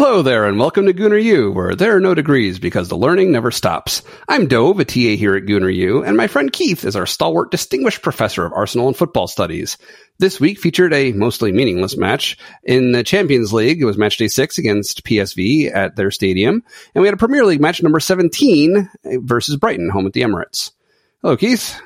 Hello there, and welcome to Gooner U, where there are no degrees because the learning never stops. I'm Dov, a TA here at Gooner U, and my friend Keith is our stalwart distinguished professor of Arsenal and football studies. This week featured a mostly meaningless match in the Champions League. It was match day six against PSV at their stadium, and we had a Premier League match number 17 versus Brighton, home at the Emirates. Hello, Keith.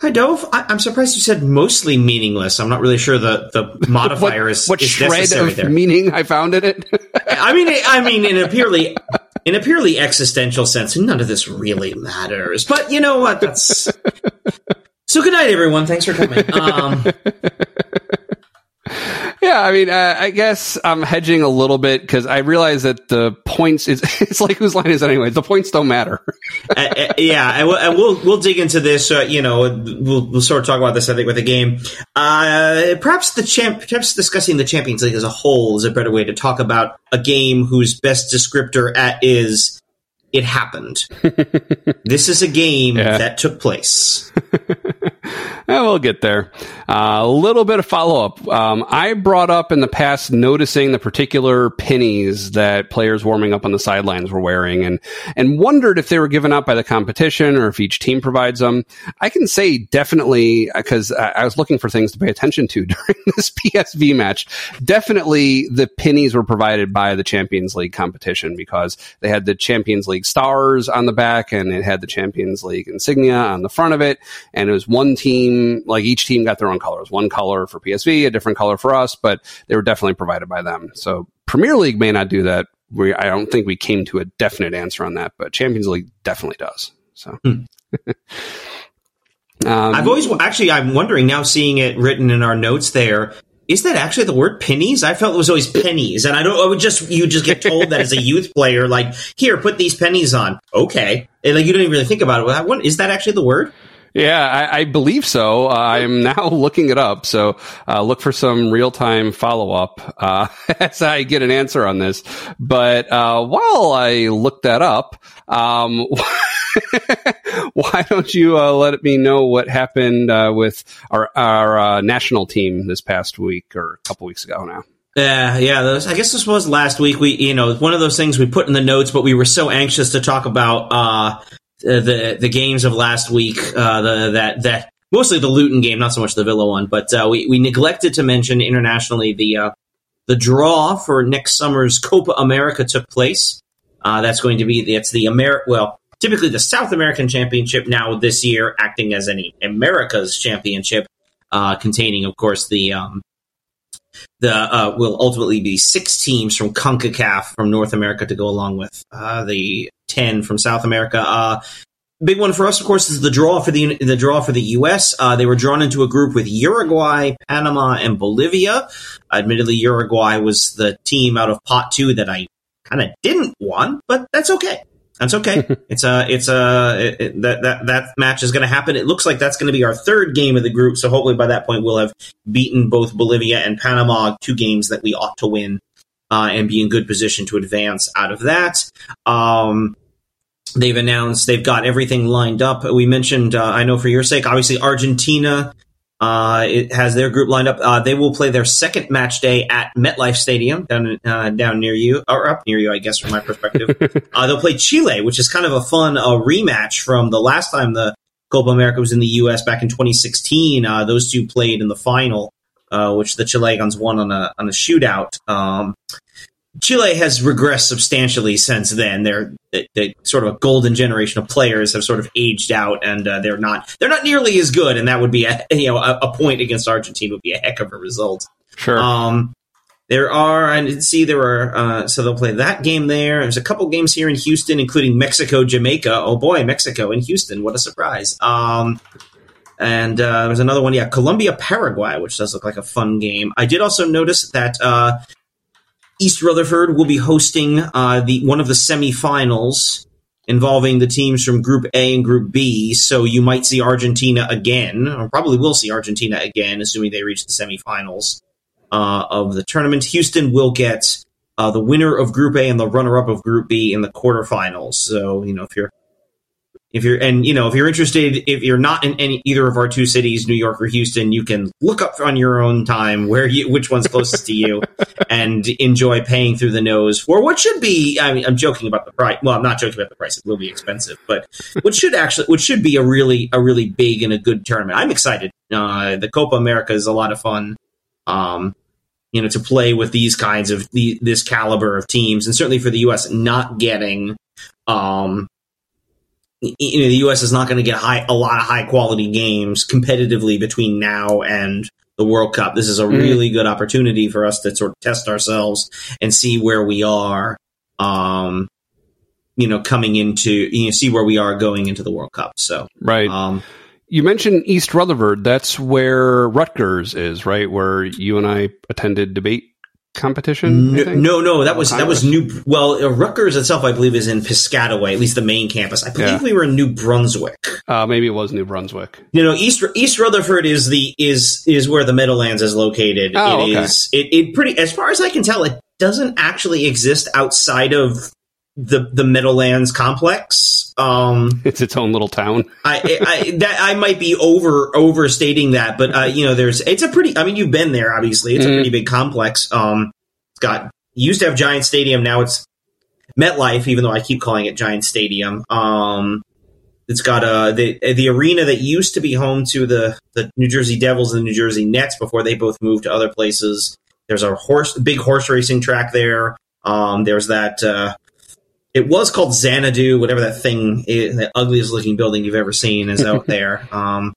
Hi, Dov. I- am surprised you said mostly meaningless. I'm not really sure the, the modifier what, is what is shred of there. meaning I found in it. I mean, I mean, in a purely in a purely existential sense, none of this really matters. But you know what? That's so. Good night, everyone. Thanks for coming. Um, yeah, I mean, uh, I guess I'm hedging a little bit because I realize that the points is it's like whose line is it anyway? The points don't matter. uh, uh, yeah, and we'll, and we'll, we'll dig into this. Uh, you know, we'll we'll sort of talk about this. I think with the game. Uh, perhaps the champ, perhaps discussing the Champions League as a whole is a better way to talk about a game whose best descriptor at is it happened. this is a game yeah. that took place. we'll get there. Uh, a little bit of follow up. Um, I brought up in the past noticing the particular pinnies that players warming up on the sidelines were wearing, and and wondered if they were given out by the competition or if each team provides them. I can say definitely because I was looking for things to pay attention to during this PSV match. Definitely, the pinnies were provided by the Champions League competition because they had the Champions League stars on the back and it had the Champions League insignia on the front of it, and it was one team like each team got their own colors. One color for PSV, a different color for us, but they were definitely provided by them. So Premier League may not do that. We, I don't think we came to a definite answer on that, but Champions League definitely does. So. Hmm. um, I've always actually I'm wondering now seeing it written in our notes there is that actually the word pennies? I felt it was always pennies, and I don't. I would just you just get told that as a youth player, like here, put these pinnies on. Okay, and like you don't even really think about it. Well, what, is that actually the word? Yeah, I, I believe so. Uh, I'm now looking it up. So uh, look for some real time follow up uh, as I get an answer on this. But uh, while I look that up, um, why don't you uh, let me know what happened uh, with our, our national team this past week or a couple weeks ago now? Yeah, yeah. Those, I guess this was last week. We, you know, one of those things we put in the notes, but we were so anxious to talk about uh, uh, the the games of last week, uh, the that that mostly the Luton game, not so much the Villa one, but uh, we we neglected to mention internationally the uh, the draw for next summer's Copa America took place. Uh, that's going to be that's the Amer well typically the South American Championship now this year acting as any America's Championship, uh, containing of course the um, the uh, will ultimately be six teams from CONCACAF from North America to go along with uh, the ten from South America. Uh, big one for us, of course, is the draw for the the draw for the U.S. Uh, they were drawn into a group with Uruguay, Panama, and Bolivia. Admittedly, Uruguay was the team out of pot two that I kind of didn't want, but that's okay. That's okay. it's a it's a it, it, that that that match is going to happen. It looks like that's going to be our third game of the group. So hopefully by that point we'll have beaten both Bolivia and Panama, two games that we ought to win, uh, and be in good position to advance out of that. Um, they've announced they've got everything lined up. We mentioned, uh, I know for your sake, obviously Argentina uh, it has their group lined up. Uh, they will play their second match day at MetLife Stadium down uh, down near you, or up near you, I guess, from my perspective. Uh, they'll play Chile, which is kind of a fun uh, rematch from the last time the Copa America was in the U.S. back in 2016. Uh, those two played in the final, which the Chileans won on a on a shootout. Um, Chile has regressed substantially since then. They're they, sort of a golden generation of players have sort of aged out, and uh, they're not they're not nearly as good. And that would be a you know a, a, point against Argentina would be a heck of a result. Sure. Um, there are and see there are uh, so they'll play that game there. There's a couple games here in Houston, including Mexico, Jamaica. Oh boy, Mexico in Houston! What a surprise. Um, and uh, there's another one, yeah, Colombia, Paraguay, which does look like a fun game. I did also notice that uh, East Rutherford will be hosting uh, the one of the semifinals involving the teams from Group A and Group B. So you might see Argentina again, or probably will see Argentina again, assuming they reach the semifinals uh, of the tournament. Houston will get uh, the winner of Group A and the runner-up of Group B in the quarterfinals. So you know if you're if you're and you know if you're interested if you're not in any either of our two cities new york or houston you can look up on your own time where you which one's closest to you and enjoy paying through the nose for what should be i mean i'm joking about the price. Well i'm not joking about the price. It will be expensive but what should actually what should be a really a really big and a good tournament. I'm excited. Uh, the copa america is a lot of fun. Um you know to play with these kinds of the, this caliber of teams and certainly for the us not getting um you know the U.S. is not going to get high, a lot of high quality games competitively between now and the World Cup. This is a mm. really good opportunity for us to sort of test ourselves and see where we are. Um, you know, coming into you know, see where we are going into the World Cup. So right. Um, you mentioned East Rutherford. That's where Rutgers is, right? Where you and I attended debate competition? No, no, no, that was that was New. Well, uh, Rutgers itself, I believe, is in Piscataway, at least the main campus. I believe yeah. we were in New Brunswick. Uh, maybe it was New Brunswick. You know, East East Rutherford is the is is where the Meadowlands is located. Oh, it okay. is it, it pretty as far as I can tell, it doesn't actually exist outside of the the Meadowlands complex. Um, it's its own little town. I, I that I might be over overstating that, but uh, you know, there's it's a pretty. I mean, you've been there, obviously. It's mm-hmm. a pretty big complex. Um, it's got used to have Giant Stadium. Now it's MetLife, even though I keep calling it Giant Stadium. Um, it's got a the the arena that used to be home to the the New Jersey Devils and the New Jersey Nets before they both moved to other places. There's a horse, big horse racing track there. Um, there's that. Uh, it was called Xanadu, whatever that thing, is, the ugliest looking building you've ever seen is out there. Um,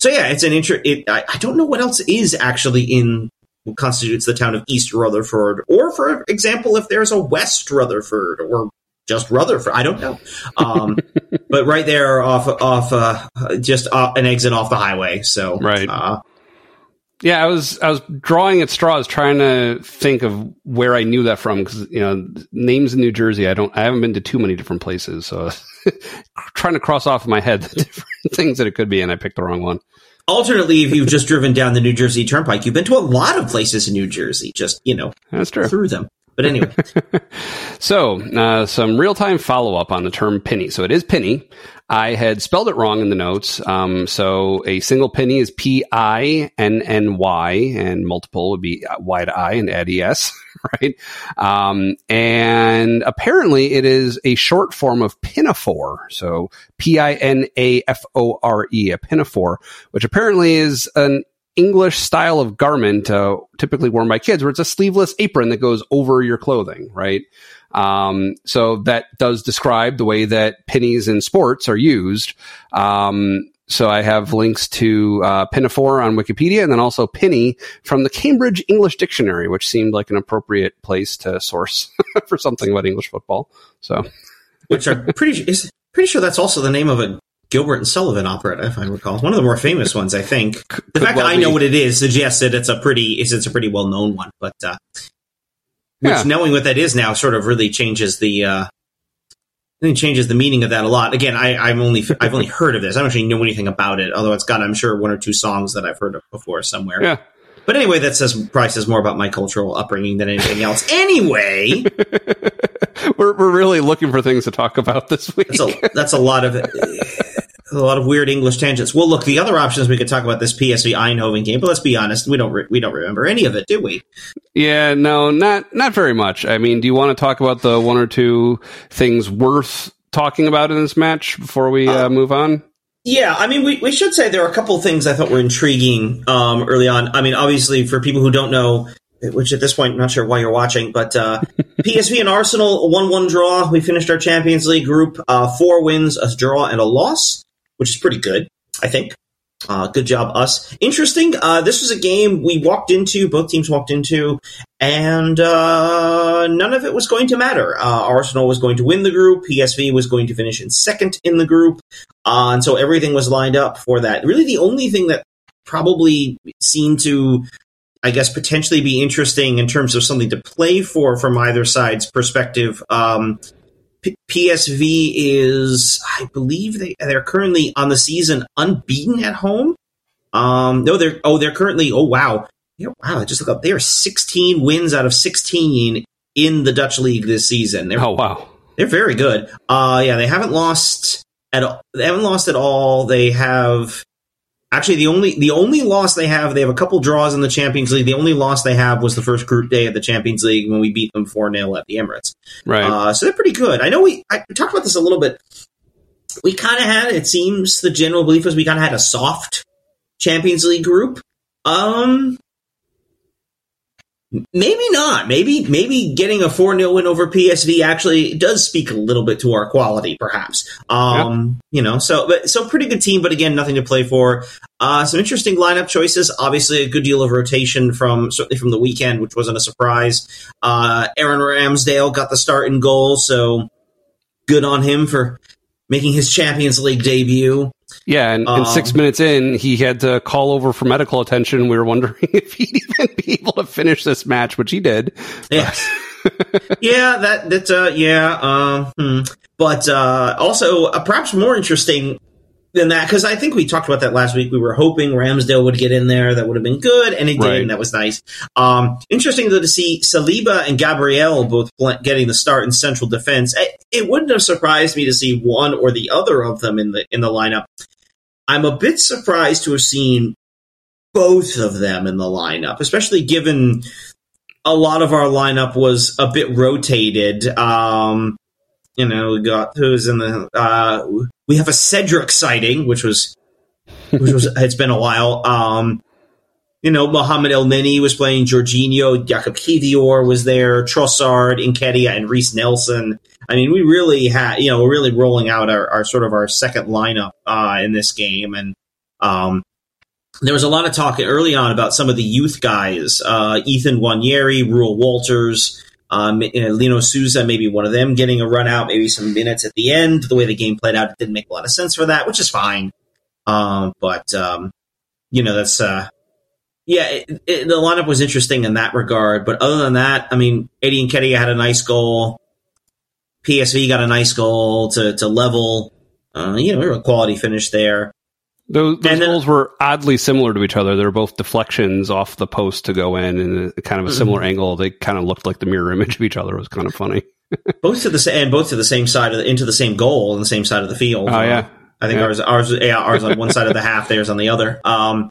so yeah, it's an intro. It, I, I, don't know what else is actually in what constitutes the town of East Rutherford, or for example, if there's a West Rutherford or just Rutherford, I don't know. Um, but right there off off uh, just an exit off the highway. So right. Uh, yeah, I was I was drawing at straws, trying to think of where I knew that from because you know names in New Jersey. I don't. I haven't been to too many different places, so trying to cross off in my head the different things that it could be, and I picked the wrong one. Alternately, if you've just driven down the New Jersey Turnpike, you've been to a lot of places in New Jersey. Just you know, that's true through them. But anyway, so uh, some real time follow up on the term pinny. So it is pinny. I had spelled it wrong in the notes. Um, so a single pinny is P I N N Y, and multiple would be Y to I and add ES, right? Um, and apparently it is a short form of pinafore. So P I N A F O R E, a pinafore, which apparently is an English style of garment, uh, typically worn by kids, where it's a sleeveless apron that goes over your clothing, right? Um, so that does describe the way that pinnies in sports are used. Um, so I have links to uh, pinafore on Wikipedia and then also pinny from the Cambridge English Dictionary, which seemed like an appropriate place to source for something about English football. So, which are pretty is pretty sure that's also the name of a Gilbert and Sullivan opera, if I recall. One of the more famous ones, I think. The fact well that I know what it is suggests that it's a pretty is it's a pretty well known one. But uh, which yeah. knowing what that is now sort of really changes the uh, I think changes the meaning of that a lot. Again, I, I'm only I've only heard of this. I don't actually know anything about it. Although it's got, I'm sure, one or two songs that I've heard of before somewhere. Yeah. But anyway, that says probably says more about my cultural upbringing than anything else. Anyway, we're we're really looking for things to talk about this week. That's a, that's a lot of a lot of weird English tangents. Well, look, the other options we could talk about this PSV Eindhoven game, but let's be honest, we don't re- we don't remember any of it, do we? Yeah, no, not not very much. I mean, do you want to talk about the one or two things worth talking about in this match before we uh, uh, move on? Yeah, I mean, we, we should say there are a couple of things I thought were intriguing um, early on. I mean, obviously, for people who don't know, which at this point, I'm not sure why you're watching, but uh, PSV and Arsenal, 1 1 draw. We finished our Champions League group, uh, four wins, a draw, and a loss which is pretty good, I think. Uh, good job, us. Interesting. Uh, this was a game we walked into, both teams walked into, and uh, none of it was going to matter. Uh, Arsenal was going to win the group. PSV was going to finish in second in the group. Uh, and so everything was lined up for that. Really, the only thing that probably seemed to I guess potentially be interesting in terms of something to play for from either side's perspective um, PSV is, I believe they they're currently on the season unbeaten at home. Um, no, they're oh they're currently oh wow yeah, wow I just look up they are 16 wins out of 16 in the Dutch league this season. They're, oh wow, they're very good. Uh, yeah, they haven't lost. at all. They haven't lost at all. They have actually the only the only loss they have. They have a couple draws in the Champions League. The only loss they have was the first group day of the Champions League when we beat them four 0 at the Emirates. Right. Uh, so they're pretty good. I know we I talked about this a little bit. We kind of had. It seems the general belief was we kind of had a soft Champions League group. Um, Maybe not. Maybe maybe getting a 4 0 win over PSV actually does speak a little bit to our quality, perhaps. Um, You know, so but so pretty good team, but again, nothing to play for. Uh, some interesting lineup choices. Obviously, a good deal of rotation from certainly from the weekend, which wasn't a surprise. Uh, Aaron Ramsdale got the start in goal, so good on him for making his Champions League debut. Yeah, and, Um, and six minutes in, he had to call over for medical attention. We were wondering if he'd even be able to finish this match, which he did. Yes. yeah, that that uh, yeah, uh, hmm. but uh, also uh, perhaps more interesting than that because I think we talked about that last week. We were hoping Ramsdale would get in there. That would have been good, and he did, and that was nice. Um, interesting though to see Saliba and Gabriel both getting the start in central defense. It, it wouldn't have surprised me to see one or the other of them in the in the lineup. I'm a bit surprised to have seen both of them in the lineup, especially given a lot of our lineup was a bit rotated. Um, you know, we got who's in the. Uh, we have a Cedric sighting, which was, which was it's been a while. Um, you know, Mohamed Elneny was playing Jorginho, Jakub Kiwior was there, Trossard, Nketiah, and Reiss Nelson. I mean, we really had, you know, we're really rolling out our, our sort of our second lineup uh, in this game, and um, there was a lot of talk early on about some of the youth guys, uh, Ethan Nwaneri, Reuell Walters, um, you know, Lino Sousa, maybe one of them getting a run out, maybe some minutes at the end. The way the game played out, it didn't make a lot of sense for that, which is fine. Um, but um, you know, that's uh, yeah, it, it, the lineup was interesting in that regard. But other than that, I mean, Eddie Nketiah had a nice goal. PSV got a nice goal to to level. Uh, you know, a quality finish there. Those, those then- goals were oddly similar to each other. They were both deflections off the post to go in, and kind of a similar angle. They kind of looked like the mirror image of each other. It was kind of funny. both to the and both to the same side of the, into the same goal on the same side of the field. Oh, yeah. I think Yeah. ours ours yeah ours on one side of the half, theirs on the other. Um,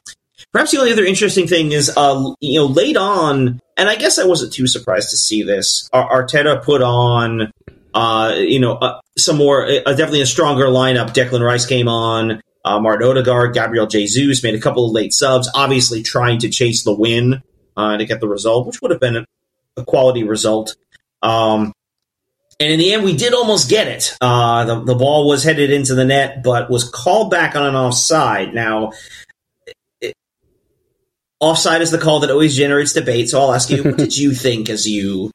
perhaps the only other interesting thing is uh, you know late on, and I guess I wasn't too surprised to see this. Arteta put on uh, you know uh, some more uh, definitely a stronger lineup. Declan Rice came on. Uh, Martin Odegaard, Gabriel Jesus made a couple of late subs, obviously trying to chase the win uh, to get the result, which would have been a, a quality result. Um, and in the end, we did almost get it. Uh, the, the ball was headed into the net, but was called back on an offside. Now, offside is the call that always generates debate. So I'll ask you, what did you think as you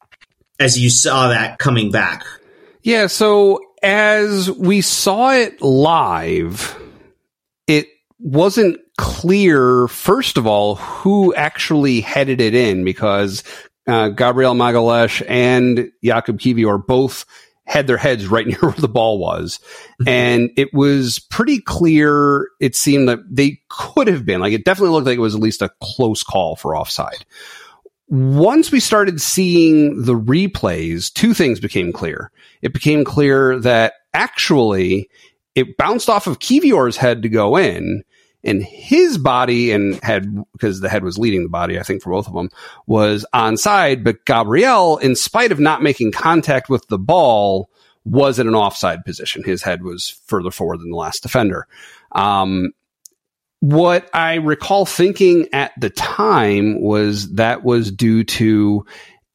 as you saw that coming back? Yeah, so as we saw it live, it wasn't clear, first of all, who actually headed it in because uh, Gabriel Magalhães and Jakub Kiwior both had their heads right near where the ball was. Mm-hmm. And it was pretty clear, it seemed that they could have been, like, it definitely looked like it was at least a close call for offside. Once we started seeing the replays, two things became clear. It became clear that actually it bounced off of Kiwior's head to go in, and his body and head, because the head was leading the body, I think for both of them, was onside. But Gabriel, in spite of not making contact with the ball, was in an offside position. His head was further forward than the last defender. Um, what I recall thinking at the time was that was due to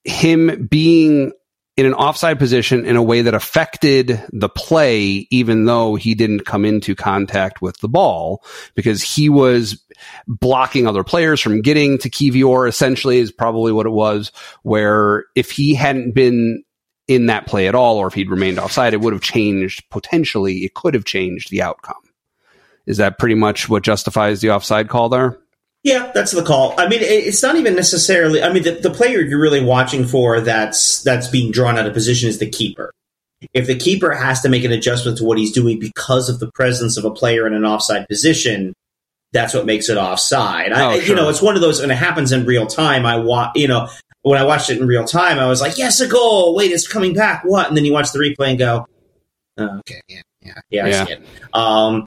him being in an offside position in a way that affected the play, even though he didn't come into contact with the ball because he was blocking other players from getting to Kiwior essentially is probably what it was, where if he hadn't been in that play at all, or if he'd remained offside, it would have changed potentially. It could have changed the outcome. Is that pretty much what justifies the offside call there? Yeah, that's the call. I mean, it's not even necessarily. I mean, the, the player you're really watching for that's that's being drawn out of position is the keeper. If the keeper has to make an adjustment to what he's doing because of the presence of a player in an offside position, that's what makes it offside. I, Oh, You know, it's one of those, and it happens in real time. I wa- you know, when I watched it in real time, I was like, "Yes, a goal! Wait, it's coming back. What?" And then you watch the replay and go, oh, "Okay, yeah, Yeah, yeah, I see it. Um,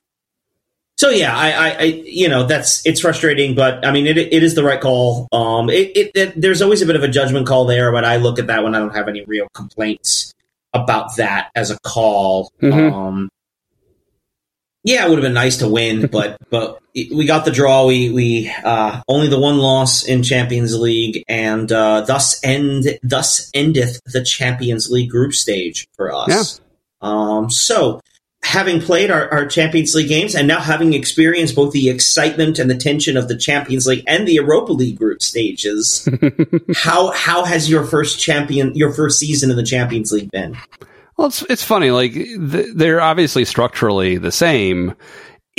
so yeah, I, I, I, you know, that's it's frustrating, but I mean, it, it is the right call. Um, it, it, it, there's always a bit of a judgment call there, but I look at that when I don't have any real complaints about that as a call. Mhm. Um, yeah, it would have been nice to win, but but we got the draw. We we uh, only the one loss in Champions League, and uh, thus end thus endeth the Champions League group stage for us. Um, so having played our, our Champions League games and now having experienced both the excitement and the tension of the Champions League and the Europa League group stages, how how has your first champion your first season in the Champions League been? Well, it's it's funny. Like th- they're obviously structurally the same.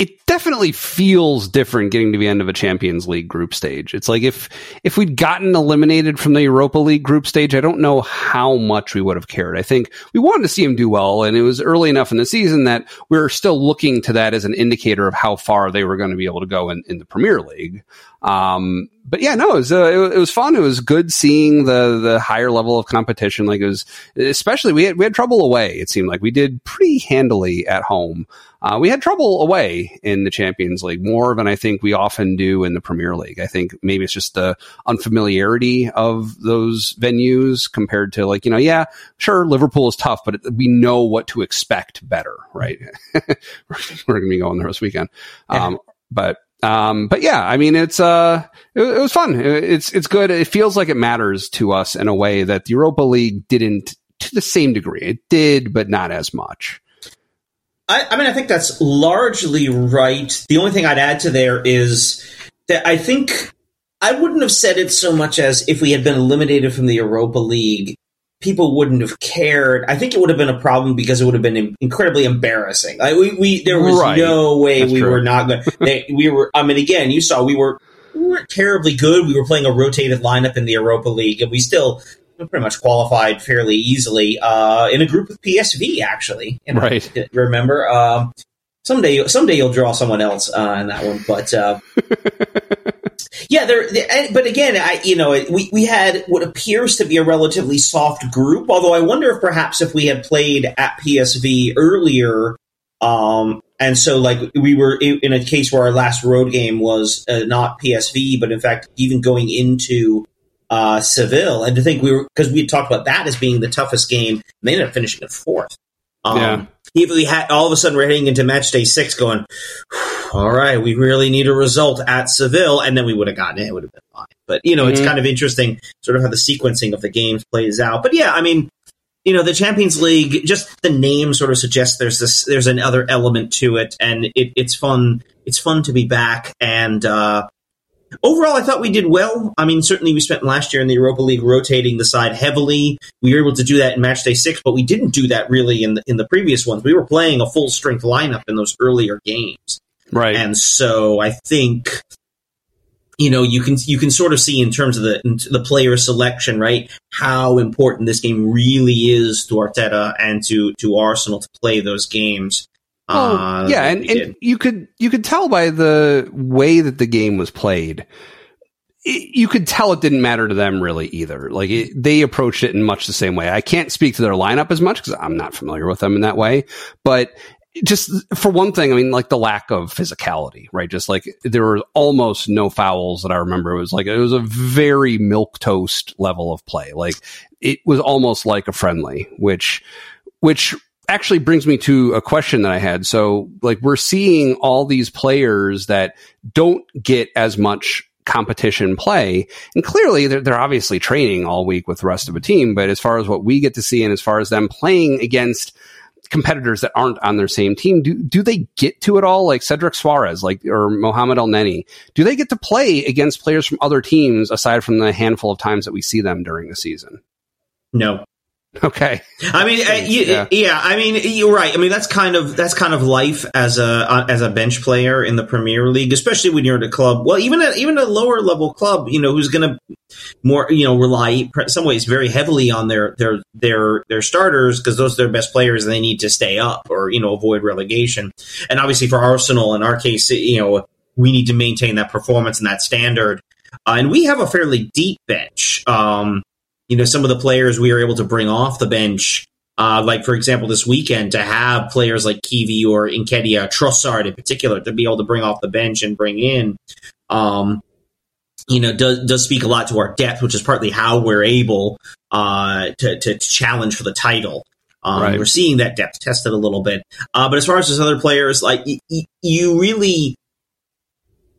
It definitely feels different getting to the end of a Champions League group stage. It's like if if we'd gotten eliminated from the Europa League group stage, I don't know how much we would have cared. I think we wanted to see him do well, and it was early enough in the season that we were still looking to that as an indicator of how far they were going to be able to go in, in the Premier League. Um, but yeah, no, it was, uh, it, it, was fun. It was good seeing the, the higher level of competition. Like it was, especially we had, we had trouble away. It seemed like we did pretty handily at home. Uh, we had trouble away in the Champions League more than I think we often do in the Premier League. I think maybe it's just the unfamiliarity of those venues compared to like, you know, yeah, sure, Liverpool is tough, but we know what to expect better, right? We're going to be going there this weekend. Um, but um, but yeah, I mean, it's, uh, it, it, was fun. It's, it's good. It feels like it matters to us in a way that the Europa League didn't to the same degree. It did, but not as much. I, I mean, I think that's largely right. The only thing I'd add to there is that I think I wouldn't have said it so much as if we had been eliminated from the Europa League, people wouldn't have cared. I think it would have been a problem because it would have been incredibly embarrassing. Like we, we there was right. no way That's we true. were not going. we were. I mean, again, you saw we were we weren't terribly good. We were playing a rotated lineup in the Europa League, and we still pretty much qualified fairly easily uh, in a group with PSV. Actually, you know, Right. Remember. Um, Someday, someday you'll draw someone else uh, in that one, but uh, yeah, there. But again, I you know we we had what appears to be a relatively soft group. Although I wonder if perhaps if we had played at PSV earlier, um, and so like we were in in a case where our last road game was uh, not PSV, but in fact even going into uh, Seville, and to think we were because we had talked about that as being the toughest game, and they ended up finishing at fourth. Um, Yeah. If we had all of a sudden we're heading into match day six, going, all right, we really need a result at Seville, and then we would have gotten it. It would have been fine. But you know, it's Mhm. kind of interesting, sort of how the sequencing of the games plays out. But yeah, I mean, you know, the Champions League, just the name sort of suggests there's this, there's another element to it, and it, it's fun. It's fun to be back, and uh, overall, I thought we did well. I mean, certainly we spent last year in the Europa League rotating the side heavily. We were able to do that in match day six, but we didn't do that really in the, in the previous ones. We were playing a full strength lineup in those earlier games. Right. And so I think you know you can you can sort of see in terms of the the player selection, right? How important this game really is to Arteta and to to Arsenal to play those games. Well, uh, yeah, and, and you could you could tell by the way that the game was played. It, you could tell it didn't matter to them really either. Like it, they approached it in much the same way. I can't speak to their lineup as much because I'm not familiar with them in that way. But just for one thing, I mean, like the lack of physicality, right? Just like there were almost no fouls that I remember. It was like it was a very milk toast level of play. Like it was almost like a friendly, which which actually brings me to a question that I had. So, like, we're seeing all these players that don't get as much competition play, and clearly they're, they're obviously training all week with the rest of the team. But as far as what we get to see, and as far as them playing against competitors that aren't on their same team, do do they get to it all? Like Cedric Soares, like or Mohamed Elneny, do they get to play against players from other teams aside from the handful of times that we see them during the season? no. Okay, I mean, uh, you, Yeah. yeah. I mean, you're right. I mean, that's kind of that's kind of life as a uh, as a bench player in the Premier League, especially when you're at a club. Well, even at even a lower level club, you know, who's going to more you know rely in some ways very heavily on their their their their starters because those are their best players and they need to stay up or you know avoid relegation. And obviously for Arsenal, in our case, you know, we need to maintain that performance and that standard. Uh, and we have a fairly deep bench. Um, you know, some of the players we are able to bring off the bench Uh, like for example, this weekend to have players like Kiwior Nketiah, Trossard in particular, to be able to bring off the bench and bring in, um, you know, does does speak a lot to our depth, which is partly how we're able uh, to, to challenge for the title. Um, right. We're seeing that depth tested a little bit, uh, but as far as those other players, like y- y- you really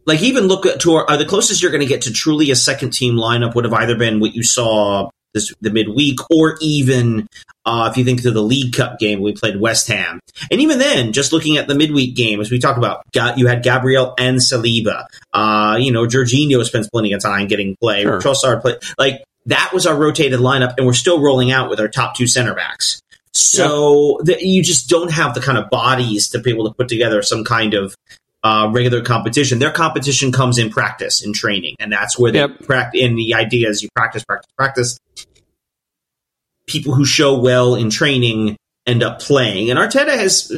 like even look at to our, uh, the closest you're going to get to truly a second team lineup would have either been what you saw this the midweek, or even uh, if you think of the League Cup game, we played West Ham, and even then, just looking at the midweek game, as we talked about, got, you had Gabriel and Saliba. Uh, you know, Jorginho spends plenty of time getting play. Sure. Trossard play like that was our rotated lineup, and we're still rolling out with our top two center backs. So the, you just don't have the kind of bodies to be able to put together some kind of uh, regular competition. Their competition comes in practice, in training, and that's where they yep. practice. And the idea is you practice, practice, practice. People who show well in training end up playing. And Arteta has,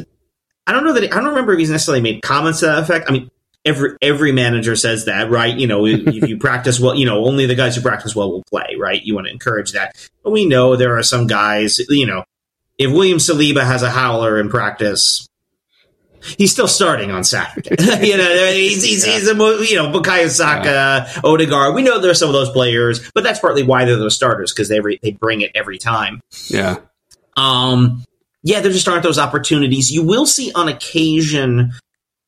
I don't know that I don't remember if he's necessarily made comments to that effect. I mean, every every manager says that, right? You know, if you practice well, you know, only the guys who practice well will play, right? You want to encourage that. But we know there are some guys, you know, if William Saliba has a howler in practice, he's still starting on Saturday. you know, he's, he's, he's a, you know, Bukayo Saka, yeah. Odegaard. We know there's some of those players, but that's partly why they're those starters because they they bring it every time. Yeah. Um. Yeah, there just aren't those opportunities. You will see on occasion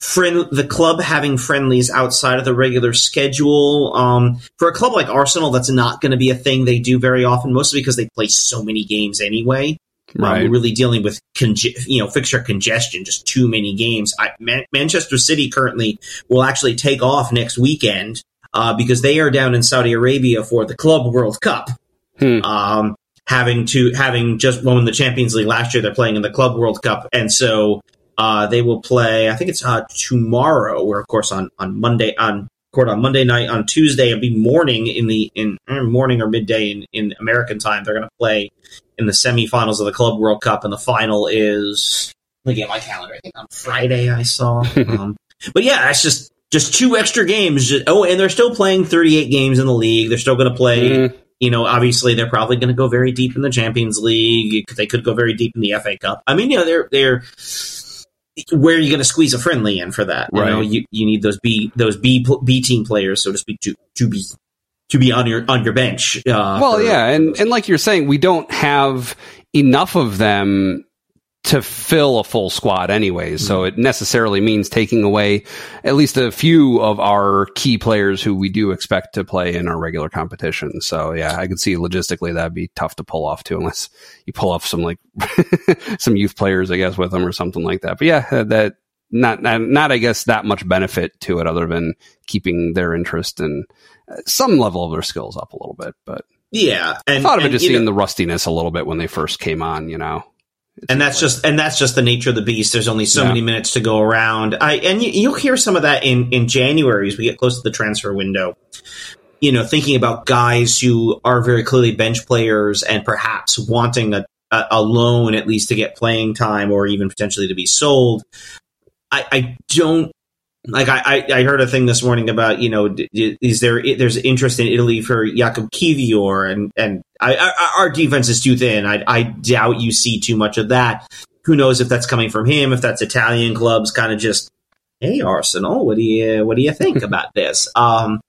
friend the club having friendlies outside of the regular schedule. Um, for a club like Arsenal, that's not going to be a thing they do very often, mostly because they play so many games anyway. Um, right. Um, really dealing with conge- you know fixture congestion, just too many games. I, Man- Manchester City currently will actually take off next weekend uh, because they are down in Saudi Arabia for the Club World Cup. Hmm. Um, having to having just won the Champions League last year, they're playing in the Club World Cup, and so uh, they will play. I think it's uh, tomorrow, or of course on on Monday on court on Monday night. On Tuesday, it'll be morning in the in morning or midday in, in American time. They're going to play in the semifinals of the Club World Cup, and the final is. Me get my calendar. I think on Friday I saw. um, but yeah, that's just just two extra games. oh, and they're still playing 38 games in the league. They're still going to play. Mm. You know, obviously they're probably going to go very deep in the Champions League. They could go very deep in the FA Cup. I mean, you know, they're they're where are you going to squeeze a friendly in for that? Right. You know, you, you need those B those B B team players, so to speak, to to be to be on your on your bench. Uh, well, for, yeah, and and like you're saying, we don't have enough of them to fill a full squad anyways. Mm-hmm. So it necessarily means taking away at least a few of our key players who we do expect to play in our regular competition. So yeah, I could see logistically that'd be tough to pull off too, unless you pull off some like some youth players, I guess, with them or something like that. But yeah, that not, not, not, I guess that much benefit to it other than keeping their interest and some level of their skills up a little bit. But yeah, and, I thought of it just seeing know, the rustiness a little bit when they first came on, you know. It's and that's just and that's just the nature of the beast. There's only so yeah. many minutes to go around. I and you, will hear some of that in in January as we get close to the transfer window. You know, thinking about guys who are very clearly bench players and perhaps wanting a a, a loan at least to get playing time or even potentially to be sold. I, I don't like I, I heard a thing this morning about you know is there there's interest in Italy for Jakub Kiwior and and I, I, our defense is too thin. I, I doubt you see too much of that. Who knows if that's coming from him? If that's Italian clubs kind of just hey Arsenal, what do you what do you think about this? Um,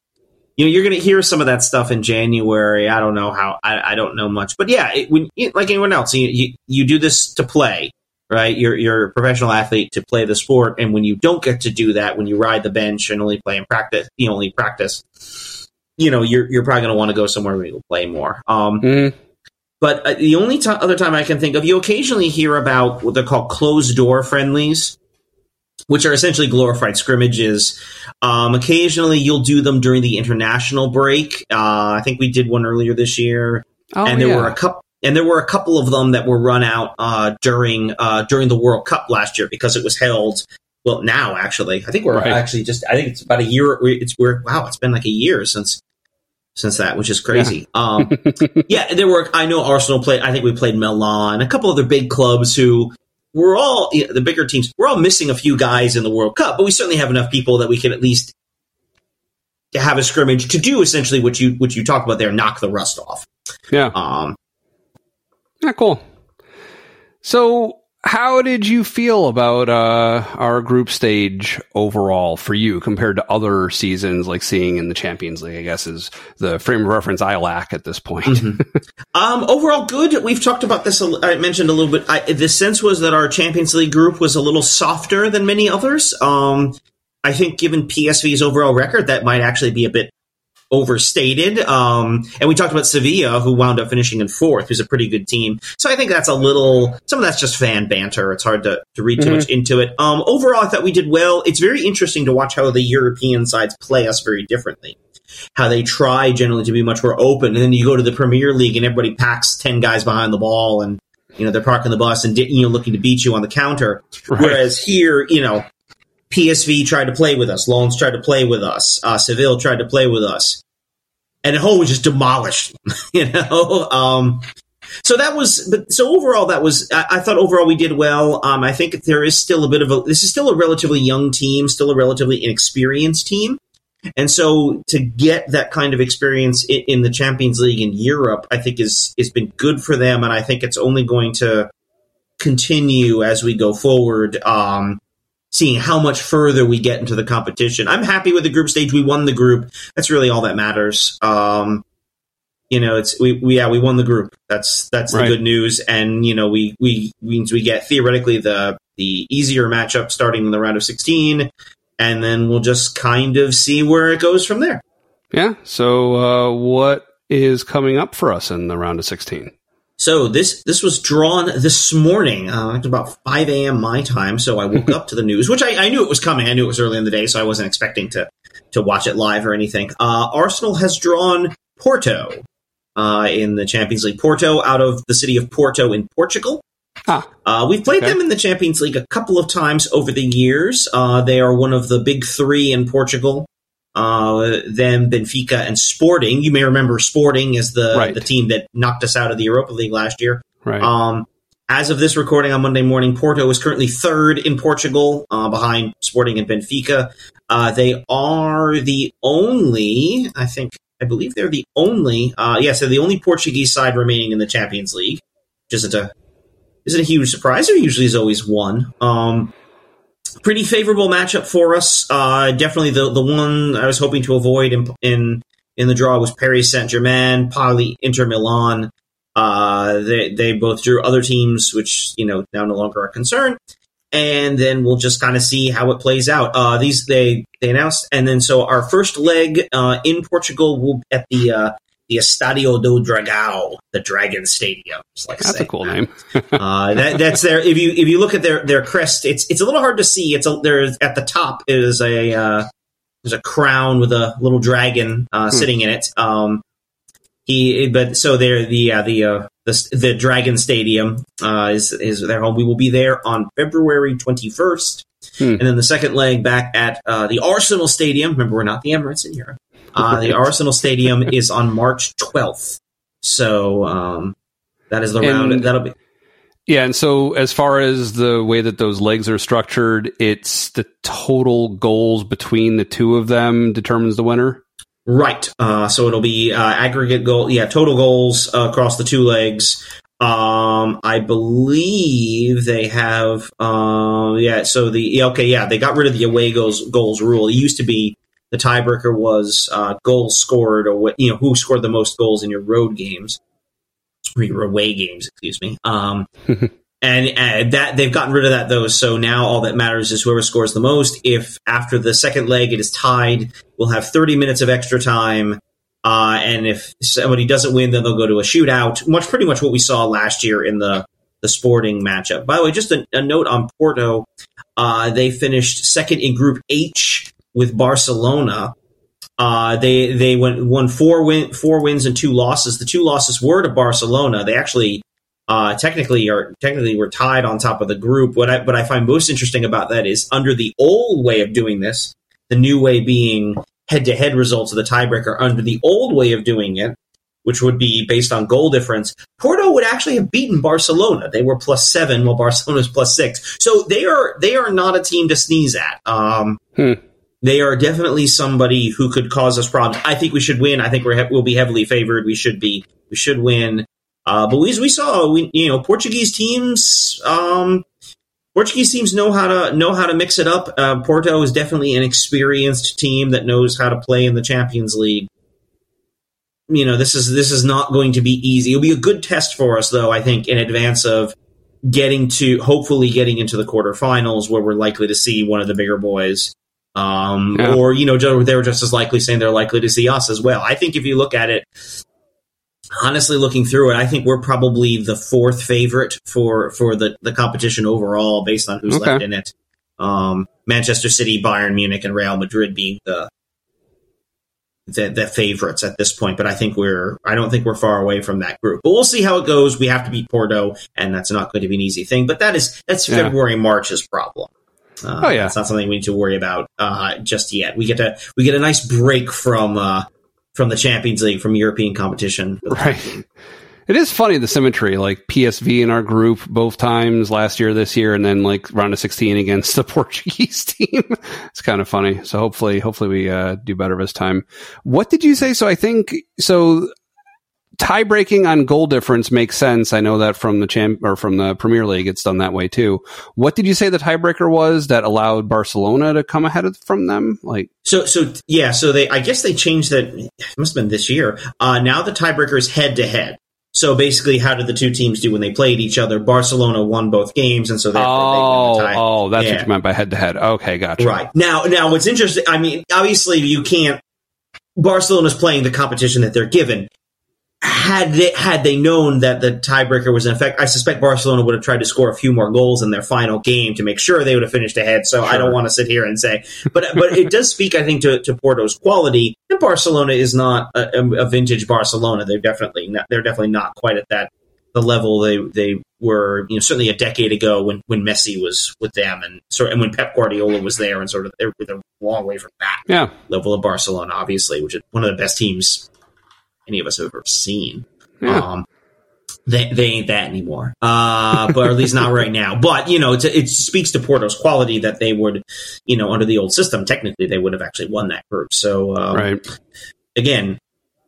you know you're going to hear some of that stuff in January. I don't know how I, I don't know much, but yeah, it, when like anyone else, you, you you do this to play right? You're you're a professional athlete to play the sport, and when you don't get to do that, when you ride the bench and only play in practice, you only practice, you know, you're you're probably going to want to go somewhere where you'll play more. Um, mm-hmm. But uh, the only t- other time I can think of, you occasionally hear about what they're called closed door friendlies. Which are essentially glorified scrimmages. Um, occasionally, you'll do them during the international break. Uh, I think we did one earlier this year, oh, and there yeah. were a couple and there were a couple of them that were run out uh, during uh, during the World Cup last year because it was held. Well, now actually, I think we're right. actually just. I think it's about a year. It's we're wow. It's been like a year since since that, which is crazy. Yeah. um, yeah, there were. I know Arsenal played. I think we played Milan, a couple other big clubs who we're all you know, the bigger teams. We're all missing a few guys in the World Cup, but we certainly have enough people that we can at least have a scrimmage to do essentially what you what you talked about there, knock the rust off. Yeah. Um, yeah, cool. So, how did you feel about uh, our group stage overall for you compared to other seasons, like seeing in the Champions League? I guess is the frame of reference I lack at this point. Mm-hmm. um, overall, good. We've talked about this. I mentioned a little bit. I, the sense was that our Champions League group was a little softer than many others. Um, I think, given PSV's overall record, that might actually be a bit overstated. Um, and we talked about Sevilla, who wound up finishing in fourth, who's a pretty good team. So I think that's a little, some of that's just fan banter. It's hard to, to read too mm-hmm. much into it. Um, overall, I thought we did well. It's very interesting to watch how the European sides play us very differently. How they try generally to be much more open. And then you go to the Premier League and everybody packs 10 guys behind the ball and, you know, they're parking the bus and, you know, looking to beat you on the counter. Right. Whereas here, you know, PSV tried to play with us. Lens tried to play with us. Uh, Seville tried to play with us. And Hull was just demolished, you know? Um, so that was, but so overall, that was, I, I thought overall we did well. Um, I think there is still a bit of a, this is still a relatively young team, still a relatively inexperienced team. And so to get that kind of experience in, in the Champions League in Europe, I think is, has been good for them. And I think it's only going to continue as we go forward. Um, seeing how much further we get into the competition. I'm happy with the group stage. We won the group. That's really all that matters. Um, you know, it's we, we yeah we won the group. That's that's the good news. And you know, we we means we get theoretically the the easier matchup starting in the round of 16, and then we'll just kind of see where it goes from there. Yeah. So uh, what is coming up for us in the round of 16? So this this was drawn this morning uh, at about 5 a.m. my time. So I woke up to the news, which I, I, knew it was coming. I knew it was early in the day, so I wasn't expecting to to watch it live or anything. Uh, Arsenal has drawn Porto uh, in the Champions League. Porto out of the city of Porto in Portugal. Ah, uh, we've played okay. them in the Champions League a couple of times over the years. Uh, they are one of the big three in Portugal uh, then Benfica and Sporting. You may remember Sporting as the right. the team that knocked us out of the Europa League last year. Right. Um, as of this recording on Monday morning, Porto is currently third in Portugal, uh, behind Sporting and Benfica. Uh, they are the only, I think, I believe they're the only, uh, yes, they're the only Portuguese side remaining in the Champions League, which isn't a isn't a huge surprise. There usually is always one. Um, pretty favorable matchup for us. Uh, definitely the the one I was hoping to avoid in in, in the draw was Paris Saint Germain, probably Inter Milan. Uh, they they both drew other teams, which you know now no longer are concerned. And then we'll just kind of see how it plays out. Uh, these they they announced, and then so our first leg uh, in Portugal will at the uh, the Estadio do Dragão, the Dragon Stadium. Like that's a cool name. uh, that, that's there. If you if you look at their their crest, it's it's a little hard to see. It's a, there at the top is a uh, there's a crown with a little dragon uh, hmm. sitting in it. Um, he but so there the uh, the uh, the the Dragon Stadium uh, is is their home. We will be there on February twenty first. Hmm. And then the second leg back at uh, the Arsenal Stadium. Remember, we're not the Emirates in Europe. Uh, the Arsenal Stadium is on March 12th. So um, that is the and, round. That'll be. Yeah, and so as far as the way that those legs are structured, it's the total goals between the two of them determines the winner. Right. Uh, so it'll be uh, aggregate goal. Yeah, total goals uh, across the two legs. Um, I believe they have. Uh, yeah. So the yeah, okay. Yeah, they got rid of the away goals goals rule. It used to be the tiebreaker was uh, goals scored or what you know who scored the most goals in your road games or your away games, excuse me. Um, and, and that they've gotten rid of that though. So now all that matters is whoever scores the most. If after the second leg it is tied, we'll have 30 minutes of extra time. Uh, and if somebody doesn't win, then they'll go to a shootout. Much pretty much what we saw last year in the the Sporting matchup. By the way, just a, a note on Porto. Uh, they finished second in Group H with Barcelona. Uh, they they went won four win four wins and two losses. The two losses were to Barcelona. They actually uh, technically are technically were tied on top of the group. What I what I find most interesting about that is under the old way of doing this, the new way being head to head results of the tiebreaker. Under the old way of doing it, which would be based on goal difference, Porto would actually have beaten Barcelona. They were plus seven, while Barcelona is plus six. So they are they are not a team to sneeze at. Um, hmm they are definitely somebody who could cause us problems. I think we should win. I think we're he- we'll be heavily favored. We should be. We should win. Uh, but as we saw, we you know Portuguese teams. Um, Portuguese teams know how to know how to mix it up. Uh, Porto is definitely an experienced team that knows how to play in the Champions League. You know, this is this is not going to be easy. It'll be a good test for us, though. I think in advance of getting to hopefully getting into the quarterfinals, where we're likely to see one of the bigger boys, um, yeah. or you know, they were just as likely saying they're likely to see us as well. I think if you look at it, honestly looking through it, I think we're probably the fourth favorite for for the the competition overall, based on who's okay. left in it. Um, Manchester City, Bayern Munich, and Real Madrid being the, the the favorites at this point. But I think we're I don't think we're far away from that group. But we'll see how it goes. We have to beat Porto, and that's not going to be an easy thing. But that is that's yeah. February March's problem. Uh, oh yeah, it's not something we need to worry about uh, just yet. We get a we get a nice break from uh, from the Champions League from European competition. Right. It is funny the symmetry, like PSV in our group both times last year, this year, and then like round of sixteen against the Portuguese team. it's kind of funny. So hopefully, hopefully we uh, do better this time. What did you say? So I think so tie breaking on goal difference makes sense. I know that from the champ or from the Premier League, it's done that way too. What did you say the tiebreaker was that allowed Barcelona to come ahead of, from them? Like so, so yeah. So they, I guess they changed that. It must have been this year. Uh, now the tiebreaker is head to head. So basically, how did the two teams do when they played each other? Barcelona won both games, and so therefore oh, they win the tie. Oh, that's yeah. what you meant by head to head. Okay, gotcha. Right now, now what's interesting? I mean, obviously, you can't. Barcelona's playing the competition that they're given had they had they known that the tiebreaker was in effect, I suspect Barcelona would have tried to score a few more goals in their final game to make sure they would have finished ahead. So sure. I don't want to sit here and say, but but it does speak, I think, to, to Porto's quality. And Barcelona is not a, a vintage Barcelona. They're definitely not, they're definitely not quite at that the level they they were. You know, certainly a decade ago when when Messi was with them, and sort and when Pep Guardiola was there, and sort of they're, they're a long way from that yeah. level of Barcelona, obviously, which is one of the best teams any of us have ever seen. Yeah. Um, they, they ain't that anymore, uh, but at least not right now. But you know, it speaks to Porto's quality that they would, you know, under the old system, technically they would have actually won that group. So, um, right. again,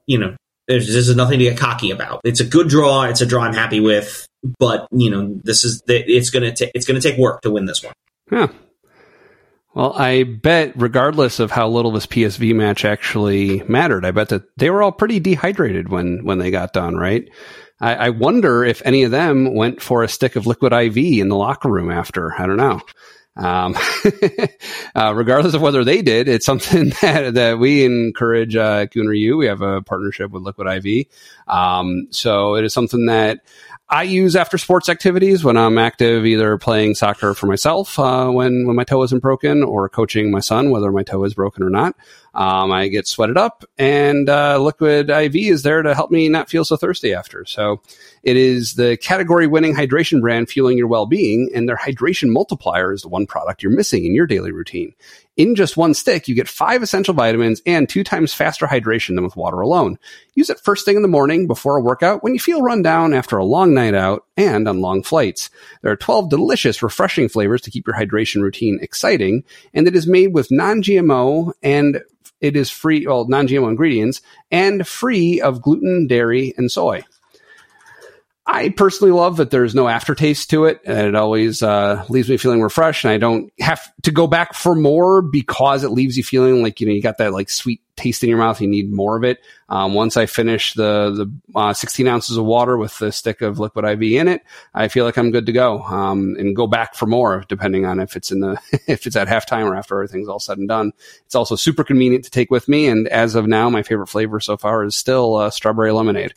you know, there's this is nothing to get cocky about. It's a good draw. It's a draw I'm happy with, but you know, this is it's gonna take it's gonna take work to win this one. Yeah, well, I bet, regardless of how little this PSV match actually mattered, I bet that they were all pretty dehydrated when when they got done. Right? I, I wonder if any of them went for a stick of liquid IV in the locker room after. I don't know. Um, uh, regardless of whether they did, it's something that, that we encourage uh, Gooner U. We have a partnership with Liquid IV. Um, so it is something that I use after sports activities when I'm active, either playing soccer for myself uh, when when my toe isn't broken, or coaching my son, whether my toe is broken or not. Um, I get sweated up, and uh, Liquid IV is there to help me not feel so thirsty after. So it is the category winning hydration brand fueling your well being, and their hydration multiplier is the one product you're missing in your daily routine. In just one stick, you get five essential vitamins and two times faster hydration than with water alone. Use it first thing in the morning before a workout when you feel run down after a long night out and on long flights. There are 12 delicious, refreshing flavors to keep your hydration routine exciting, and it is made with non-GMO and it is free, well, non-GMO ingredients and free of gluten, dairy, and soy. I personally love that there's no aftertaste to it, and it always uh, leaves me feeling refreshed. And I don't have to go back for more because it leaves you feeling like you know you got that like sweet taste in your mouth. You need more of it. Um, once I finish the the uh, 16 ounces of water with the stick of liquid IV in it, I feel like I'm good to go um, and go back for more, depending on if it's in the if it's at halftime or after everything's all said and done. It's also super convenient to take with me, and as of now, my favorite flavor so far is still uh, strawberry lemonade.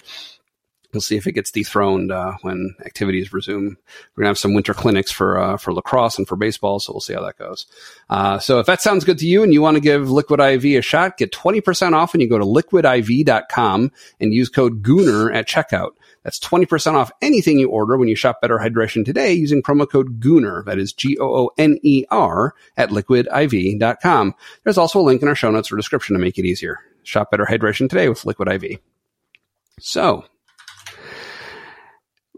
We'll see if it gets dethroned uh, when activities resume. We're gonna have some winter clinics for uh, for lacrosse and for baseball, so we'll see how that goes. Uh, so if that sounds good to you and you want to give Liquid IV a shot, get twenty percent off when you go to liquidiv.com and use code Gooner at checkout. That's 20% off anything you order when you shop Better Hydration today using promo code Gooner. That is G-O-O-N-E-R at liquidiv.com. There's also a link in our show notes or description to make it easier. Shop Better Hydration today with Liquid IV. So,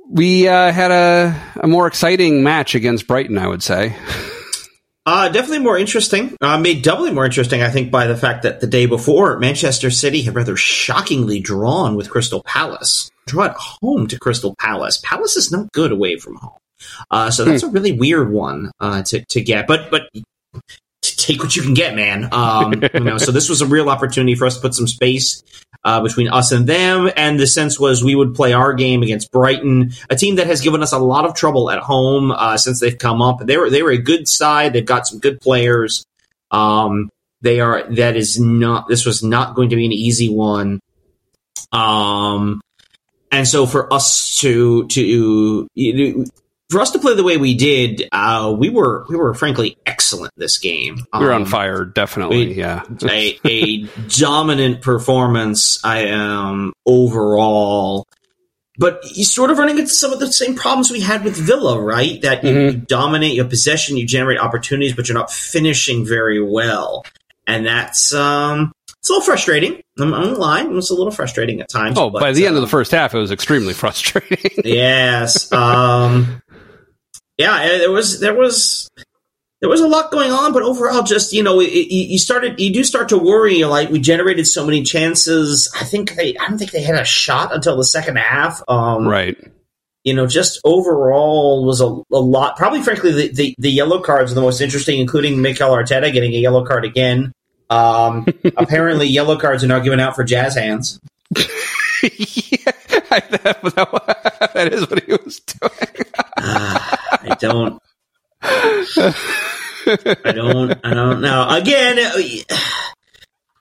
we uh, had a, a more exciting match against Brighton, I would say. Uh, definitely more interesting. Uh, made doubly more interesting, I think, by the fact that the day before, Manchester City had rather shockingly drawn with Crystal Palace. Draw at home to Crystal Palace. Palace is not good away from home. Uh, so that's hmm. a really weird one uh, to, to get. But but take what you can get, man. Um, you know, so this was a real opportunity for us to put some space uh, between us and them. And the sense was we would play our game against Brighton, a team that has given us a lot of trouble at home uh, since they've come up. They were they were a good side. They've got some good players. Um, they are. That is not. This was not going to be an easy one. Um, and so for us to to for us to play the way we did, uh, we were we were frankly excellent this game. We were um, on fire, definitely. We, yeah, a, a dominant performance. I am um, overall, but he's sort of running into some of the same problems we had with Villa, right? That you, mm-hmm. you dominate your possession, you generate opportunities, but you're not finishing very well, and that's um, it's a little frustrating. I'm, I'm lying. It was a little frustrating at times. Oh, but, by the end of the um, first half, it was extremely frustrating. yes. Um, yeah, there was there was there was a lot going on, but overall, just you know, you started you do start to worry. Like we generated so many chances. I think they I don't think they had a shot until the second half. Um, right. You know, just overall was a, a lot. Probably, frankly, the, the, the yellow cards are the most interesting, including Mikel Arteta getting a yellow card again. Um, apparently, yellow cards are now given out for jazz hands. yeah, that, that, that is what he was doing. uh, I don't. I don't. I don't know. Again,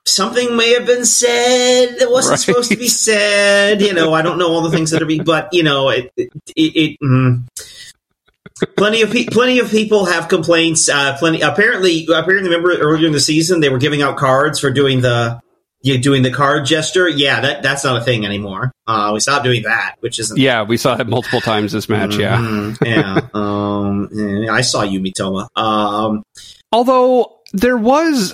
something may have been said that wasn't right. supposed to be said. You know, I don't know all the things that are being, but you know, it. it, it mm. plenty of pe- plenty of people have complaints. Uh, plenty. Apparently, apparently, remember earlier in the season they were giving out cards for doing the you doing the card gesture, yeah, that that's not a thing anymore. Uh, we stopped doing that, which isn't. Yeah, we saw it multiple times this match. Mm-hmm, yeah, yeah. Um, I saw you, Mitoma. Um, although there was,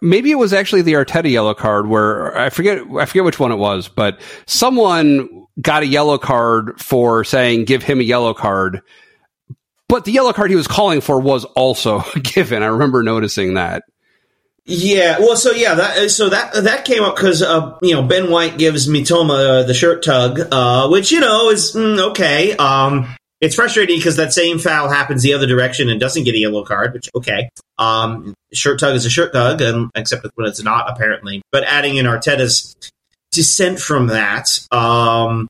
maybe it was actually the Arteta yellow card where I forget, I forget which one it was, but someone got a yellow card for saying give him a yellow card. But the yellow card he was calling for was also given. I remember noticing that. Yeah, well, so yeah, that so that that came up because uh, you know Ben White gives Mitoma uh, the shirt tug, uh, which you know is mm, okay. Um, it's frustrating because that same foul happens the other direction and doesn't get a yellow card, which okay. Um, shirt tug is a shirt tug, and except when it's not apparently. But adding in Arteta's dissent from that, um,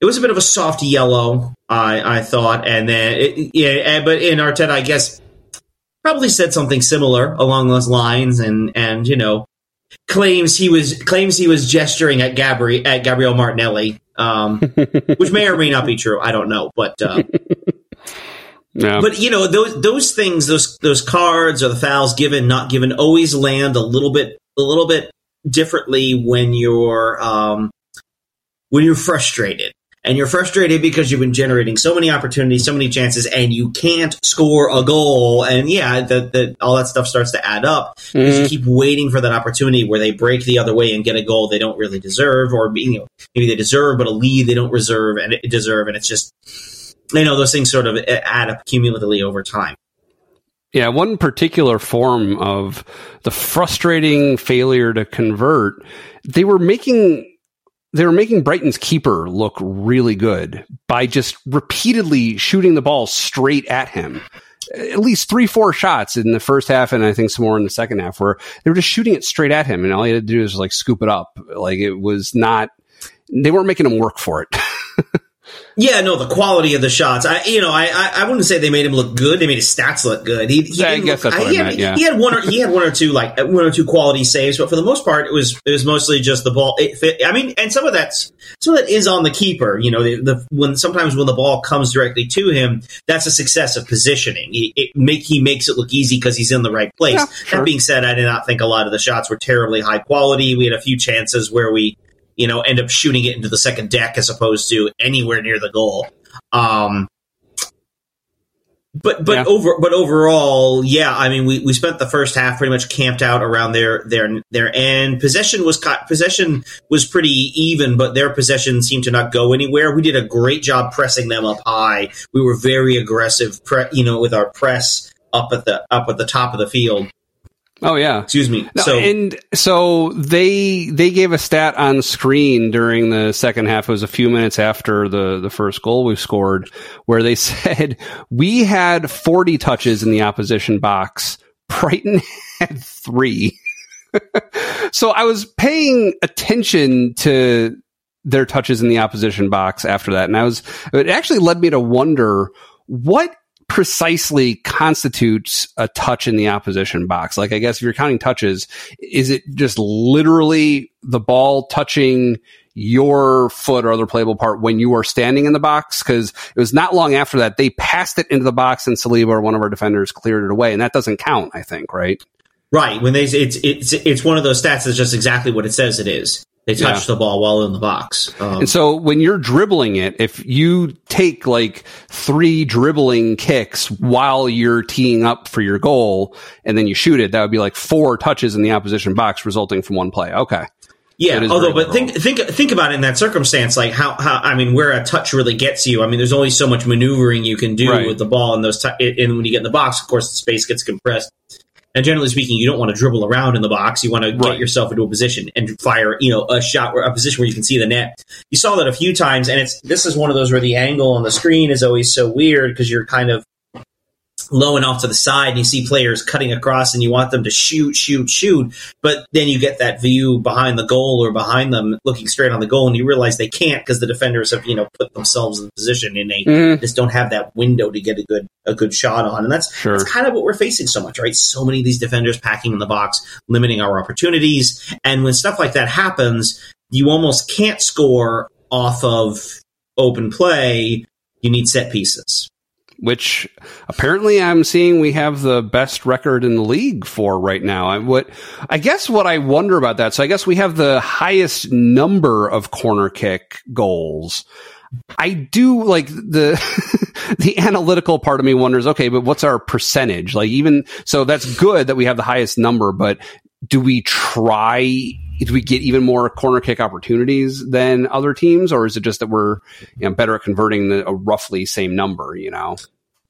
it was a bit of a soft yellow, I I thought, and then it, yeah, but in Arteta, I guess probably said something similar along those lines, and and you know claims he was claims he was gesturing at Gabri at Gabriel Martinelli, um, which may or may not be true. I don't know, but. Uh. But you know those those things, those those cards or the fouls given, not given, always land a little bit a little bit differently when you're um, when you're frustrated and you're frustrated because you've been generating so many opportunities, so many chances, and you can't score a goal. And yeah, that that all that stuff starts to add up because mm-hmm. you keep waiting for that opportunity where they break the other way and get a goal they don't really deserve, or you know maybe they deserve but a lead they don't reserve and deserve, and it's just you know those things sort of add up cumulatively over time. Yeah, one particular form of the frustrating failure to convert, they were making they were making Brighton's keeper look really good by just repeatedly shooting the ball straight at him. At least three, four shots in the first half, and I think some more in the second half, where they were just shooting it straight at him, and all he had to do was like scoop it up. Like it was not, they weren't making him work for it. Yeah, no, the quality of the shots. I, you know, I, I, wouldn't say they made him look good. They made his stats look good. He, he I guess look, that's what he, I meant, yeah. he had one or he had one or two like uh, one or two quality saves, but for the most part, it was it was mostly just the ball. Fit, I mean, and some of that's some of that is on the keeper. You know, the, the when sometimes when the ball comes directly to him, that's a success of positioning. He, it make he makes it look easy because he's in the right place. Yeah, sure. That being said, I did not think a lot of the shots were terribly high quality. We had a few chances where we you know, end up shooting it into the second deck as opposed to anywhere near the goal. Um, but but yeah. over but overall, yeah. I mean, we, we spent the first half pretty much camped out around their their their end. Possession was possession was pretty even, but their possession seemed to not go anywhere. We did a great job pressing them up high. We were very aggressive, pre, you know, with our press up at the up at the top of the field. Oh yeah. Excuse me. No, so and so they they gave a stat on screen during the second half. It was a few minutes after the the first goal we scored, where they said we had 40 touches in the opposition box. Brighton had three. so I was paying attention to their touches in the opposition box after that, and I was it actually led me to wonder what precisely constitutes a touch in the opposition box? Like, I guess if you're counting touches, is it just literally the ball touching your foot or other playable part when you are standing in the box? Because it was not long after that they passed it into the box and Saliba or one of our defenders cleared it away, and that doesn't count. I think, right? Right. When they it's it's it's one of those stats that's just exactly what it says it is. They touch yeah. the ball while in the box. Um, and so when you're dribbling it, if you take like three dribbling kicks while you're teeing up for your goal and then you shoot it, that would be like four touches in the opposition box resulting from one play. Okay. Yeah, although, but think think think about it in that circumstance, like how how I mean, where a touch really gets you. I mean, there's only so much maneuvering you can do right. with the ball, and those t- and when you get in the box, of course, the space gets compressed. And generally speaking, you don't want to dribble around in the box. You want to right. get yourself into a position and fire, you know, a shot or a position where you can see the net. You saw that a few times, and it's this is one of those where the angle on the screen is always so weird because you're kind of low and off to the side and you see players cutting across and you want them to shoot, shoot, shoot. But then you get that view behind the goal or behind them looking straight on the goal and you realize they can't because the defenders have, you know, put themselves in position and they mm. just don't have that window to get a good, a good shot on. And that's, sure. that's kind of what we're facing so much, right? So many of these defenders packing in the box, limiting our opportunities. And when stuff like that happens, you almost can't score off of open play. You need set pieces which apparently I'm seeing we have the best record in the league for right now. I, what I guess what I wonder about that. So I guess we have the highest number of corner kick goals. I do like the the analytical part of me wonders, okay, but what's our percentage? Like even so that's good that we have the highest number, but do we try do we get even more corner kick opportunities than other teams, or is it just that we're you know, better at converting the, a roughly same number? You know.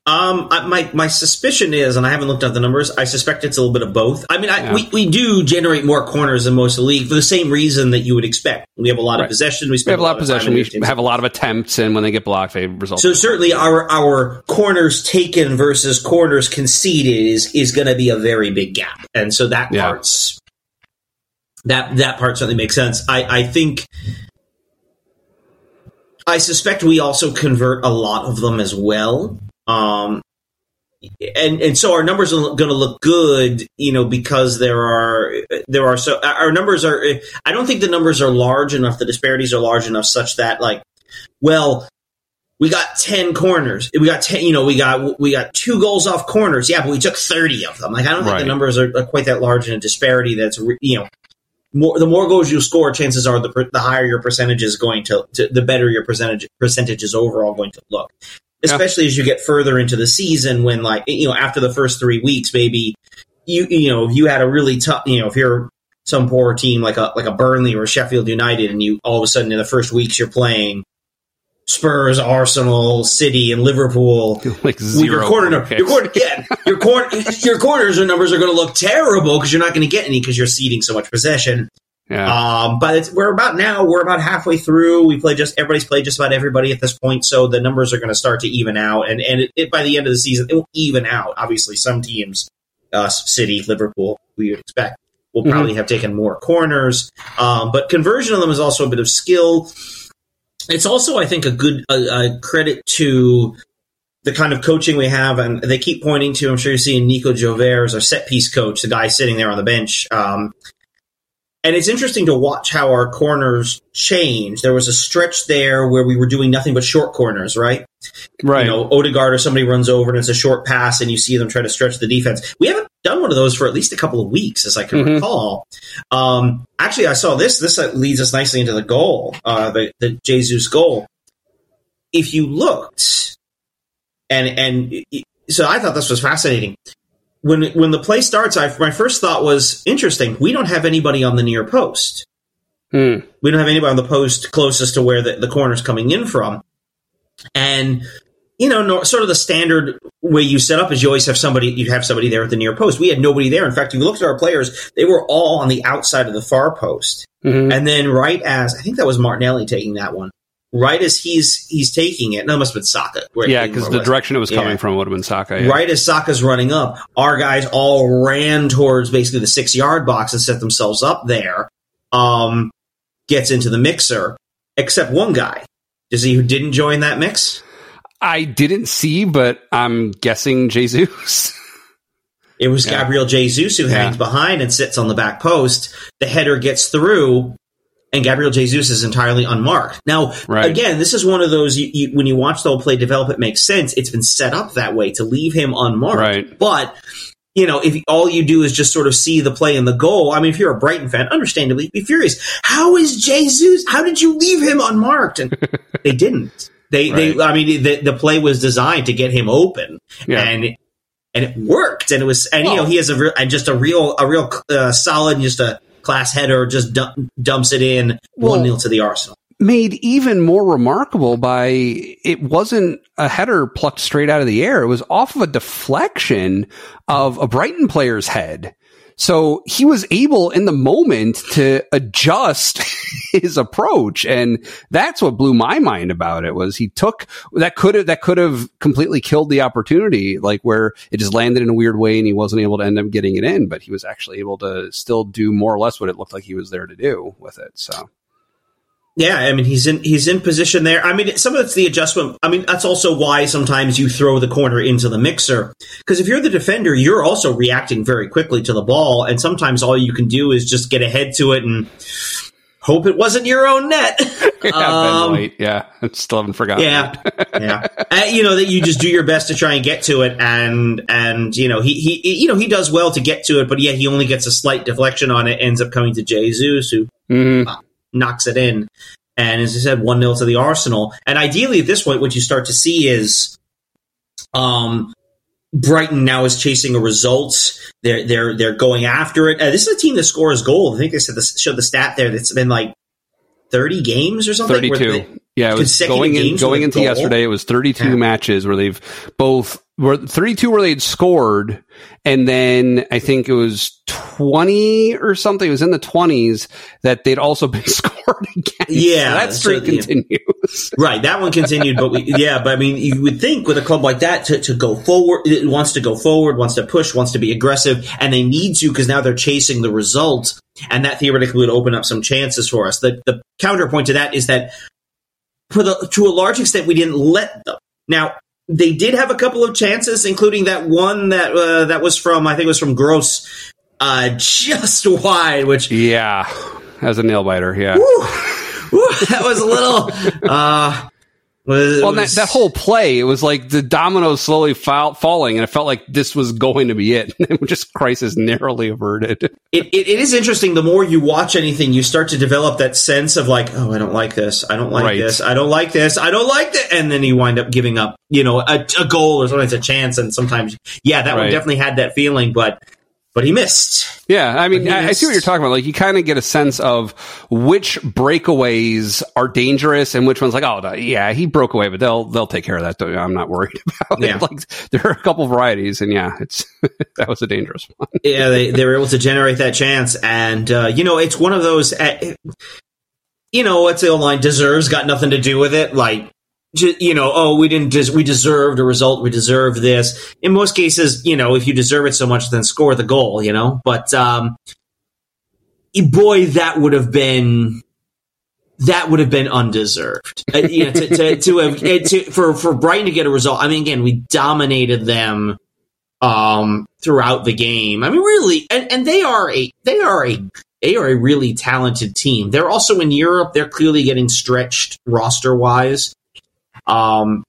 Um, I, my my suspicion is, and I haven't looked at the numbers. I suspect it's a little bit of both. I mean, I, yeah. we we do generate more corners than most of the league for the same reason that you would expect. We have a lot right. of possession. We, we have a lot of possession. We have a lot of attempts, and when they get blocked, they result. So certainly, our our corners taken versus corners conceded is is going to be a very big gap, and so that yeah. part's that that part certainly makes sense. I, I think I suspect we also convert a lot of them as well. Um, and and so our numbers are going to look good, you know, because there are there are so our numbers are. I don't think the numbers are large enough. The disparities are large enough such that like, well, we got 10 corners. We got 10, you know, we got, we got two goals off corners. Yeah, but we took 30 of them. Like, I don't think right. the numbers are, quite that large in a disparity that's, you know, more the more goals you score, chances are the the higher your percentage is going to, to the better your percentage percentage is overall going to look. Especially yeah. as you get further into the season, when like you know after the first three weeks, maybe you you know if you had a really tough you know if you're some poor team like a like a Burnley or a Sheffield United, and you all of a sudden in the first weeks you're playing Spurs, Arsenal, City, and Liverpool. Like zero. Your corner, your corner, yeah, your corner, your corners or numbers are going to look terrible because you're not going to get any because you're ceding so much possession. Yeah. Um, but we're about now. We're about halfway through. We play just everybody's played just about everybody at this point, so the numbers are going to start to even out. And and it, it, by the end of the season, it will even out. Obviously, some teams, uh, City, Liverpool, we would expect, will mm-hmm. probably mm-hmm. have taken more corners. Um, but conversion of them is also a bit of skill it's also, I think, a good a, a credit to the kind of coaching we have, and they keep pointing to. I'm sure you're seeing Nico Jover as our set piece coach, the guy sitting there on the bench. Um, and it's interesting to watch how our corners change. There was a stretch there where we were doing nothing but short corners, right? Right. You know, Odegaard or somebody runs over and it's a short pass, and you see them try to stretch the defense. We haven't done one of those for at least a couple of weeks, as I can mm-hmm. recall. Um, actually, I saw this. This leads us nicely into the goal, uh, the the Jesus goal. If you looked, and and so I thought this was fascinating when when the play starts, I, my first thought was interesting. We don't have anybody on the near post. Hmm. We don't have anybody on the post closest to where the, the corner's coming in from. And you know, no, sort of the standard way you set up is you always have somebody you have somebody there at the near post. We had nobody there. In fact, if you looked at our players, they were all on the outside of the far post. Mm-hmm. And then right as I think that was Martinelli taking that one. Right as he's he's taking it, no, it must have been Saka. Yeah, because the direction it was coming yeah. from would have been Saka. Yeah. Right as Saka's running up, our guys all ran towards basically the six yard box and set themselves up there. Um, gets into the mixer, except one guy. Does he who didn't join that mix? I didn't see, but I'm guessing Jesus. It was yeah. Gabriel Jesus who hangs yeah. behind and sits on the back post. The header gets through, and Gabriel Jesus is entirely unmarked. Now, right. again, this is one of those you, you, when you watch the whole play develop, it makes sense. It's been set up that way to leave him unmarked. Right. But you know, if all you do is just sort of see the play and the goal, I mean, if you're a Brighton fan, understandably, be furious. How is Jesus? How did you leave him unmarked? And they didn't. They, right. they, I mean, the, the play was designed to get him open, yeah. and and it worked. And it was, and you know, he has a real, and just a real, a real uh, solid, just a class header, just dump, dumps it in one 0 to the Arsenal. Made even more remarkable by it wasn't a header plucked straight out of the air. It was off of a deflection of a Brighton player's head. So he was able in the moment to adjust his approach. And that's what blew my mind about it was he took that could have, that could have completely killed the opportunity, like where it just landed in a weird way and he wasn't able to end up getting it in, but he was actually able to still do more or less what it looked like he was there to do with it. So. Yeah, I mean he's in he's in position there. I mean some of it's the adjustment. I mean that's also why sometimes you throw the corner into the mixer because if you're the defender, you're also reacting very quickly to the ball, and sometimes all you can do is just get ahead to it and hope it wasn't your own net. yeah, um, yeah, I still haven't forgotten. Yeah, yeah. Uh, you know that you just do your best to try and get to it, and and you know he he you know he does well to get to it, but yeah, he only gets a slight deflection on it, ends up coming to Jesus who. Mm-hmm. Uh, knocks it in. And as I said, 1 0 to the Arsenal. And ideally, at this point, what you start to see is um, Brighton now is chasing a result. They're they're they're going after it. Uh, this is a team that scores goals. I think they said this, showed the stat there that's been like thirty games or something. Thirty two. Yeah, it was going in, going into goal. yesterday. It was thirty two yeah. matches where they've both were 32 where they'd scored and then i think it was 20 or something it was in the 20s that they'd also been scored again yeah so that streak so, continues right that one continued but we, yeah but i mean you would think with a club like that to, to go forward it wants to go forward wants to push wants to be aggressive and they need to because now they're chasing the result and that theoretically would open up some chances for us the, the counterpoint to that is that for the, to a large extent we didn't let them now they did have a couple of chances, including that one that uh, that was from I think it was from Gross, uh, just wide. Which yeah, as a nail biter, yeah. Woo, woo, that was a little. Uh, was, well, was, that, that, whole play, it was like the dominoes slowly fall, falling, and it felt like this was going to be it. just crisis narrowly averted. It, it, it is interesting. The more you watch anything, you start to develop that sense of like, oh, I don't like this. I don't like right. this. I don't like this. I don't like it. And then you wind up giving up, you know, a, a goal or sometimes a chance. And sometimes, yeah, that right. one definitely had that feeling. But but he missed. Yeah, I mean, I, I, see what you're talking about. Like, you kind of get a sense of which breakaways are dangerous and which ones, like, oh, yeah, he broke away, but they'll they'll take care of that. I'm not worried about yeah. it. Like, there are a couple varieties, and yeah, it's that was a dangerous one. yeah, they they were able to generate that chance, and uh, you know, it's one of those. Uh, you know, what's the line? Deserves got nothing to do with it. Like you know, oh, we didn't, des- we deserved a result, we deserved this. In most cases, you know, if you deserve it so much, then score the goal, you know. But um, boy, that would have been that would have been undeserved. uh, you know, to, to, to have uh, to, for for Brighton to get a result. I mean, again, we dominated them um, throughout the game. I mean, really, and, and they are a they are a they are a really talented team. They're also in Europe. They're clearly getting stretched roster wise. Um,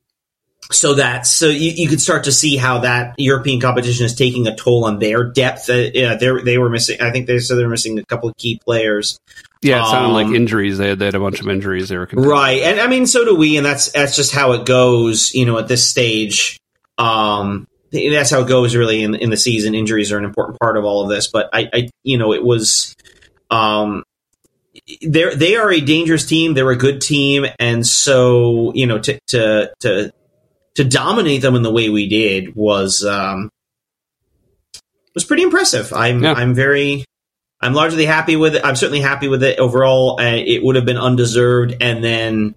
so that so you, you could start to see how that European competition is taking a toll on their depth. Uh, yeah, they they were missing. I think they said they're missing a couple of key players. Yeah, it sounded um, like injuries. They had, they had a bunch of injuries. They were right, and I mean, so do we, and that's that's just how it goes. You know, at this stage, um, that's how it goes. Really, in in the season, injuries are an important part of all of this. But I, I you know, it was um, they're they are a dangerous team. They're a good team, and so you know to to to to dominate them in the way we did was um, was pretty impressive. I'm Yeah. I'm very I'm largely happy with it. I'm certainly happy with it overall. Uh, it would have been undeserved, and then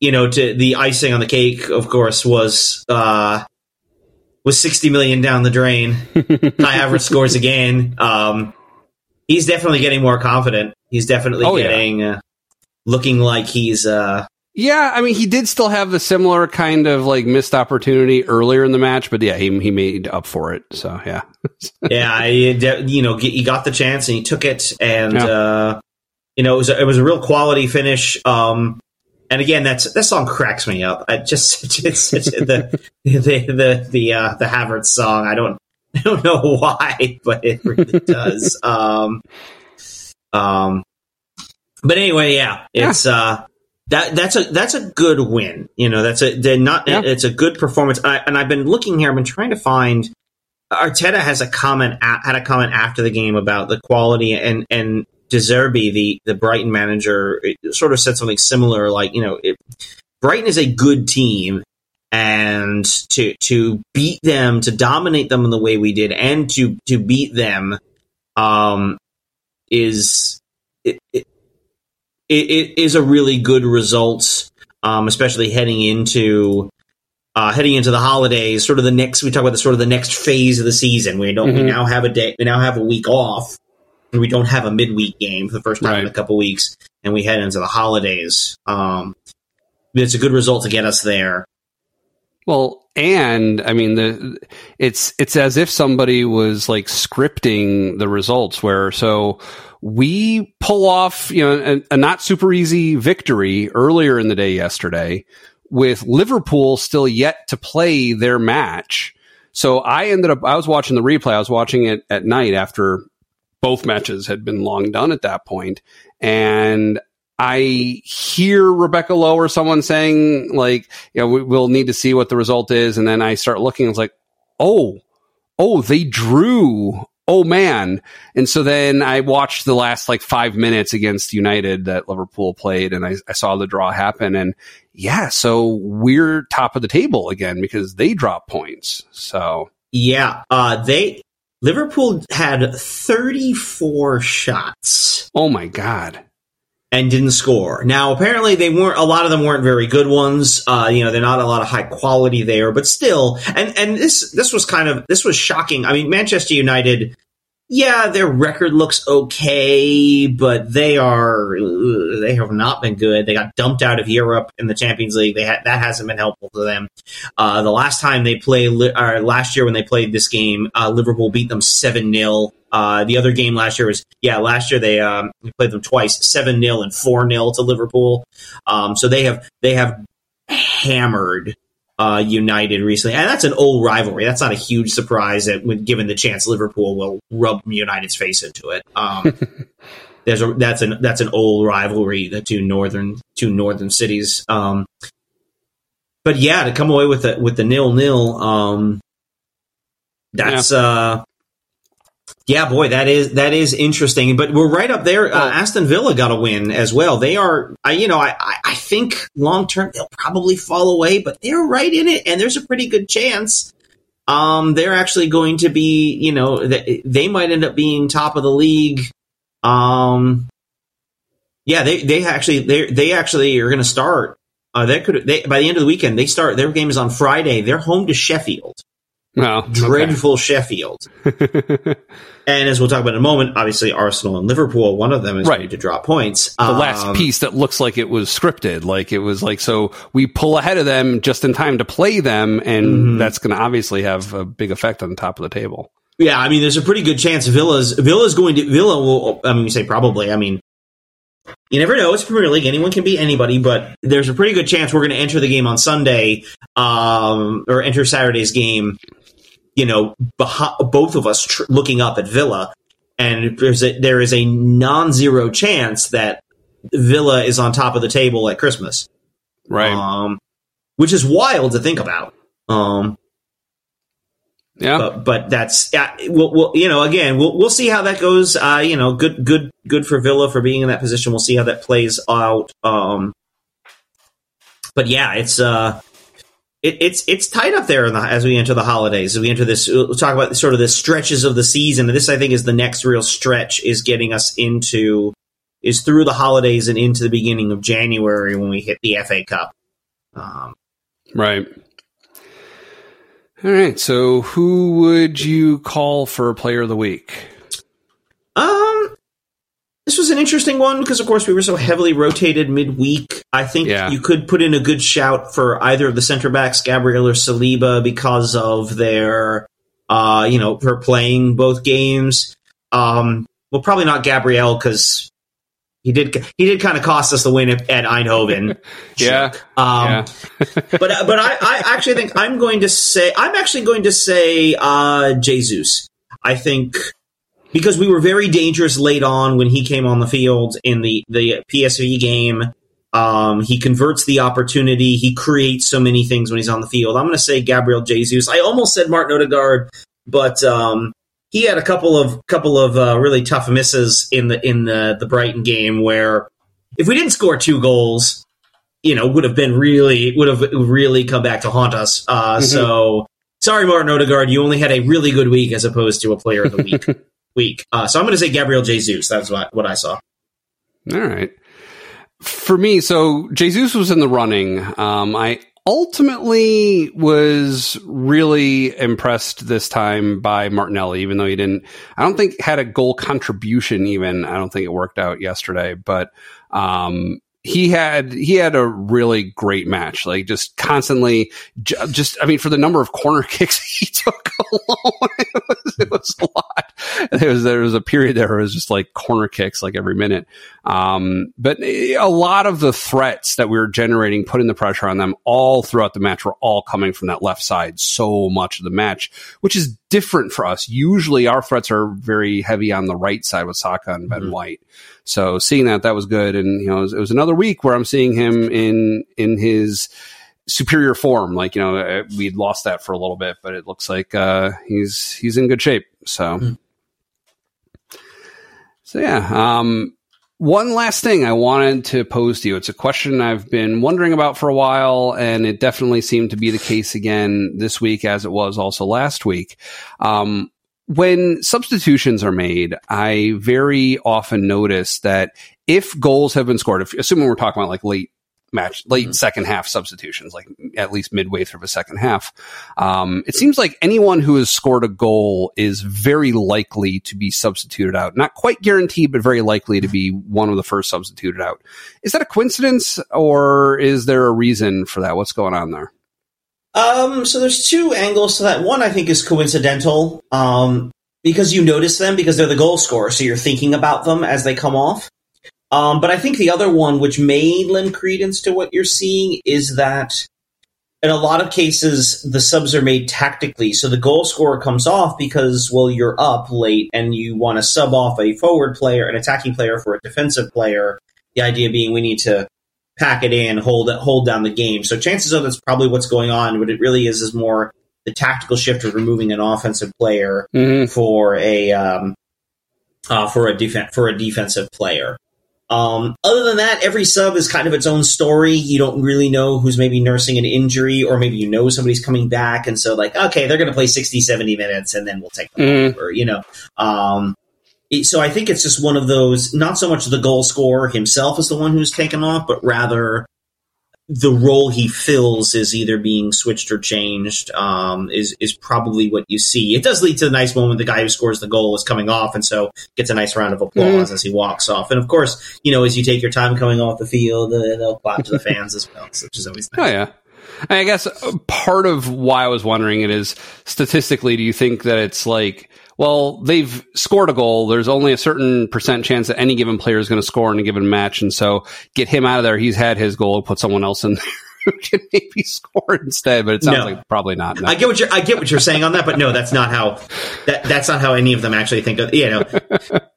you know, to the icing on the cake, of course, was uh, was 60 million down the drain. Kai Havertz scores again. Um, he's definitely getting more confident. He's definitely Oh, yeah. getting uh, looking like he's uh, Yeah, I mean, he did still have the similar kind of like missed opportunity earlier in the match, but yeah, he he made up for it. So yeah, yeah, he, you know, he got the chance and he took it, and Yeah. uh, you know, it was a, it was a real quality finish. Um, and again, that's that song cracks me up. I just it's, it's the the the the uh, the Havertz song. I don't I don't know why, but it really does. Um, um, but anyway, yeah, it's uh that that's a that's a good win. You know, that's a they're not Yeah. it's a good performance. I, and I've been looking here. I've been trying to find. Arteta has a comment a- had a comment after the game about the quality and and De Zerbi, the the Brighton manager, sort of said something similar. Like you know, it, Brighton is a good team, and to to beat them, to dominate them in the way we did, and to to beat them, um, is it, it, it, is a really good result, um, especially heading into uh, heading into the holidays. Sort of the next we talk about the sort of the next phase of the season. We don't we Mhm. now have a day we now have a week off. and We don't have a midweek game for the first time in a couple weeks, and we head into the holidays. Um, it's a good result to get us there. Well, and I mean the it's it's as if somebody was like scripting the results where so we pull off, you know, a, a not super easy victory earlier in the day yesterday with Liverpool still yet to play their match. So I ended up I was watching the replay. I was watching it at night after both matches had been long done at that point and I hear Rebecca Lowe or someone saying like, you know, we, we'll need to see what the result is. And then I start looking, it's like, oh, oh, they drew. Oh man. And so then I watched the last like five minutes against United that Liverpool played and I, I saw the draw happen. And yeah, so we're top of the table again because they drop points. So Yeah, uh, they Liverpool had 34 shots oh my God. And didn't score. Now, apparently, they weren't. A lot of them weren't very good ones. Uh, you know, they're not a lot of high quality there, but still. And and this this was kind of this was shocking. I mean, Manchester United. Yeah, their record looks okay, but they are they have not been good. They got dumped out of Europe in the Champions League. They had that hasn't been helpful to them. Uh, the last time they played, or last year when they played this game, uh, Liverpool beat them seven 0 uh, The other game last year was yeah, last year they um, played them twice, seven 0 and four 0 to Liverpool. Um, so they have they have hammered uh, United recently, and that's an old rivalry. That's not a huge surprise that, when given the chance, Liverpool will rub United's face into it. Um, there's a that's an that's an old rivalry. The two northern two northern cities. Um, but yeah, to come away with the with the nil nil, um, that's uh, yeah, boy, that is that is interesting. But we're right up there. Uh, Aston Villa got a win as well. They are, I, you know, I I, I think long term they'll probably fall away, but they're right in it, and there's a pretty good chance. Um, they're actually going to be, you know, they, they might end up being top of the league. Um, yeah, they they actually they they actually are going to start. Uh, they could they by the end of the weekend they start. Their game is on Friday. They're home to Sheffield, Okay. dreadful Sheffield. And as we'll talk about in a moment, obviously Arsenal and Liverpool, one of them is Right. going to draw points. the last Um, piece that looks like it was scripted. Like it was like, so we pull ahead of them just in time to play them. And Mhm. that's going to obviously have a big effect on the top of the table. Yeah, I mean, there's a pretty good chance Villa's Villa's going to Villa will. I mean, you say probably. I mean, you never know. It's Premier League. Anyone can beat anybody, but there's a pretty good chance we're going to enter the game on Sunday, um, or enter Saturday's game. You know, beh- both of us tr- looking up at Villa, and there's a, there is a non-zero chance that Villa is on top of the table at Christmas. Right. Um, which is wild to think about. Um, yeah. but but that's yeah. We'll, we'll you know again we'll we'll see how that goes. Uh, you know, good good good for Villa for being in that position. We'll see how that plays out. Um, but yeah, it's uh, it, it's it's tight up there the, as we enter the holidays. As we enter this, we'll talk about sort of the stretches of the season. And this, I think, is the next real stretch is getting us into is through the holidays and into the beginning of January when we hit the FA Cup. Um, right. All right. So, who would you call for a Player of the Week? Um, this was an interesting one because, of course, we were so heavily rotated midweek. I think yeah. you could put in a good shout for either of the center backs, Gabriel or Saliba, because of their, uh, you know, for playing both games. Um, well, probably not Gabriel because he did he did kind of cost us the win at, at Eindhoven. yeah. Um, yeah. but but I, I actually think I'm going to say I'm actually going to say uh, Jesus. I think because we were very dangerous late on when he came on the field in the the PSV game. Um, he converts the opportunity. He creates so many things when he's on the field. I'm going to say Gabriel Jesus. I almost said Martin Odegaard, but um, he had a couple of couple of uh, really tough misses in the in the the Brighton game where if we didn't score two goals, you know, would have been really would have really come back to haunt us. Uh, mm-hmm. So sorry, Martin Odegaard, you only had a really good week as opposed to a player of the week. week. Uh, so I'm going to say Gabriel Jesus. That's what, what I saw. All right. For me, so Jesus was in the running. Um, I ultimately was really impressed this time by Martinelli, even though he didn't, I don't think had a goal contribution even. I don't think it worked out yesterday, but, um, he had he had a really great match. Like just constantly just i mean for the number of corner kicks he took alone it was, it was a lot. There was there was a period there where it was just like corner kicks like every minute. Um, but a lot of the threats that we were generating putting the pressure on them all throughout the match were all coming from that left side so much of the match which is different for us usually our threats are very heavy on the right side with Saka and Ben mm-hmm. White so seeing that, that was good. And, you know, it was, it was another week where I'm seeing him in, in his, superior form. Like you know, uh, we'd lost that for a little bit, but it looks like uh, he's he's in good shape. So, mm. so yeah. Um, one last thing I wanted to pose to you. It's a question I've been wondering about for a while, and it definitely seemed to be the case again this week, as it was also last week. Um, when substitutions are made, I very often notice that if goals have been scored, if, assuming we're talking about like late match, late mm-hmm. second half substitutions, like at least midway through the second half, um, it seems like anyone who has scored a goal is very likely to be substituted out. Not quite guaranteed, but very likely to be one of the first substituted out. Is that a coincidence or is there a reason for that? What's going on there? Um, so there's two angles to that. One I think is coincidental, um, because you notice them because they're the goal scorer, so you're thinking about them as they come off. Um, but I think the other one, which may lend credence to what you're seeing, is that in a lot of cases the subs are made tactically. So the goal scorer comes off because well you're up late and you want to sub off a forward player, an attacking player for a defensive player. The idea being we need to pack it in, hold it, hold down the game. So chances are that's probably what's going on. What it really is is more the tactical shift of removing an offensive player mm-hmm. for a um, uh, for a defense for a defensive player. Um, other than that, every sub is kind of its own story. You don't really know who's maybe nursing an injury, or maybe you know somebody's coming back, and so like, okay, they're going to play 60, 70 minutes, and then we'll take them mm. over. You know, um, so I think it's just one of those. Not so much the goal scorer himself is the one who's taken off, but rather the role he fills is either being switched or changed. Um, is is probably what you see. It does lead to a nice moment. The guy who scores the goal is coming off, and so gets a nice round of applause mm. as he walks off. And of course, you know, as you take your time coming off the field, uh, they'll clap to the fans as well, which is always nice. Oh yeah. I guess part of why I was wondering it is statistically, do you think that it's like well, they've scored a goal. There's only a certain percent chance that any given player is going to score in a given match. And so get him out of there. He's had his goal, put someone else in there. Who can maybe score instead, but it sounds no. like probably not. No. I get what you're I get what you're saying on that, but no, that's not how that that's not how any of them actually think of you know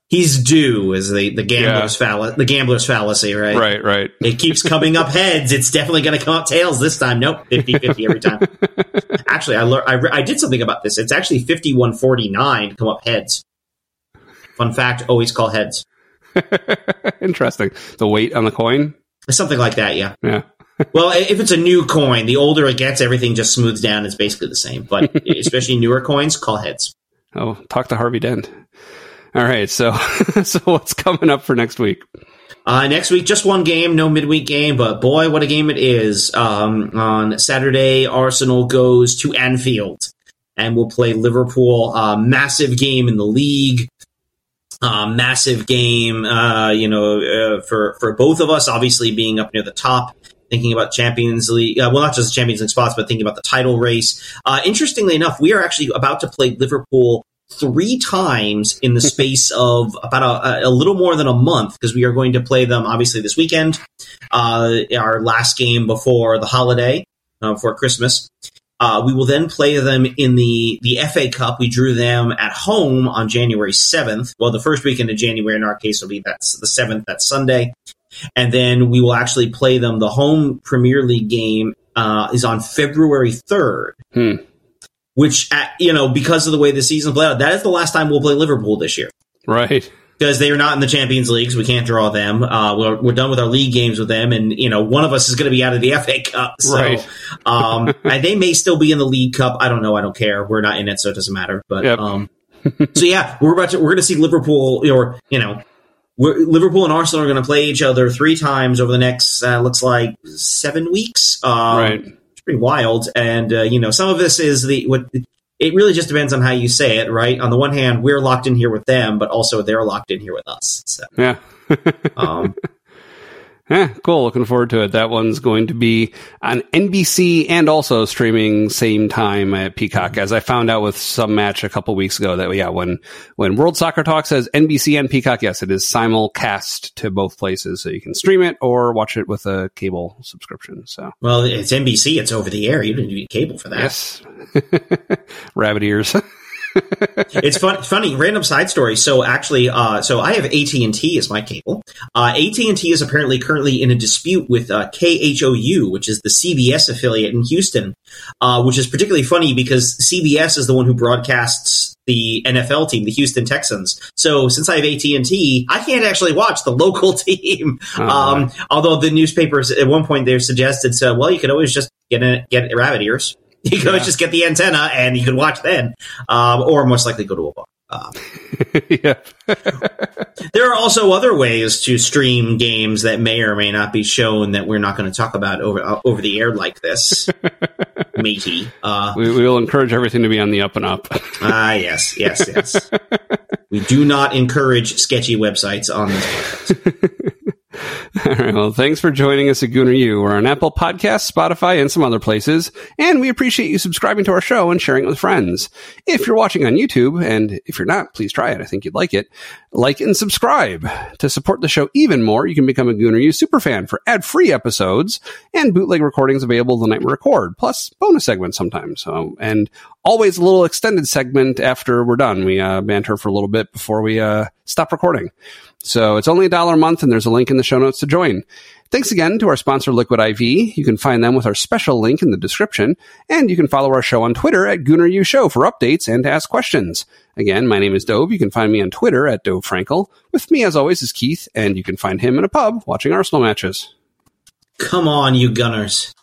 he's due is the the gambler's yeah. fallacy the gambler's fallacy right? Right right. It keeps coming up heads. It's definitely going to come up tails this time. Nope. 50-50 every time. Actually I, learned, I I did something about this. It's actually 5149 to come up heads. Fun fact always call heads. Interesting. The weight on the coin? Something like that yeah. Yeah well, if it's a new coin, the older it gets, everything just smooths down. It's basically the same. But especially newer coins, call heads. Oh, talk to Harvey Dent. All right, so so what's coming up for next week? Uh, next week, just one game, no midweek game, but boy, what a game it is. Um, on Saturday, Arsenal goes to Anfield and we'll play Liverpool. Uh, massive game in the league. Uh, massive game, uh, you know, uh, for, for both of us, obviously being up near the top, thinking about Champions League, uh, well, not just Champions League spots, but thinking about the title race. Uh, interestingly enough, we are actually about to play Liverpool three times in the space of about a, a, little more than a month because we are going to play them obviously this weekend, uh, our last game before the holiday, uh, before Christmas. Uh, we will then play them in the, the FA Cup. We drew them at home on January 7th. Well, the first weekend of January in our case will be that's the 7th, that's Sunday. And then we will actually play them. The home Premier League game uh, is on February 3rd. Hmm which at, you know because of the way the season played out, that is the last time we'll play Liverpool this year. Right. Because they are not in the Champions League, so we can't draw them. Uh, we're, we're, done with our league games with them, and you know one of us is going to be out of the FA Cup. So, right. um, and they may still be in the League Cup. I don't know. I don't care. We're not in it, so it doesn't matter. But yep. um, so yeah, we're about to we're going to see Liverpool, or you know, Liverpool and Arsenal are going to play each other three times over the next uh, looks like seven weeks. Um, right pretty wild. And uh, you know, some of this is the what it really just depends on how you say it, right? On the one hand, we're locked in here with them, but also they're locked in here with us. So, yeah. um, yeah, cool. Looking forward to it. That one's going to be on NBC and also streaming same time at Peacock. As I found out with some match a couple weeks ago that yeah, when when World Soccer Talk says NBC and Peacock, yes, it is simulcast to both places, so you can stream it or watch it with a cable subscription. So well, it's NBC. It's over the air. You don't need cable for that. Yes, rabbit ears. it's fun, funny. Random side story. So actually, uh, so I have AT and T as my cable. Uh, AT and T is apparently currently in a dispute with uh, KHOU, which is the CBS affiliate in Houston, uh, which is particularly funny because CBS is the one who broadcasts the NFL team, the Houston Texans. So since I have AT and T, I can't actually watch the local team. Oh, um, although the newspapers at one point they suggested, so well, you could always just get a, get rabbit ears. You could yeah. just get the antenna and you could watch then, um, or most likely go to a bar. Uh, yeah. there are also other ways to stream games that may or may not be shown that we're not going to talk about over uh, over the air like this, matey. Uh, we, we, will encourage everything to be on the up and up. Ah, yes, yes, yes. we do not encourage sketchy websites on this podcast. All right. Well, thanks for joining us at Gooner U. We're on Apple Podcasts, Spotify, and some other places. And we appreciate you subscribing to our show and sharing it with friends. If you're watching on YouTube, and if you're not, please try it. I think you'd like it. Like and subscribe. To support the show even more, you can become a Gooner U superfan for ad-free episodes and bootleg recordings available the night we record, plus bonus segments sometimes. So, and always a little extended segment after we're done. We uh, banter for a little bit before we uh, stop recording. So it's only a dollar a month and there's a link in the show notes to join. Thanks again to our sponsor, Liquid IV. You can find them with our special link in the description, and you can follow our show on Twitter at Gooner Show for updates and to ask questions. Again, my name is Dov. You can find me on Twitter at Dov Frankel. With me, as always, is Keith, and you can find him in a pub watching Arsenal matches. Come on, you Gunners.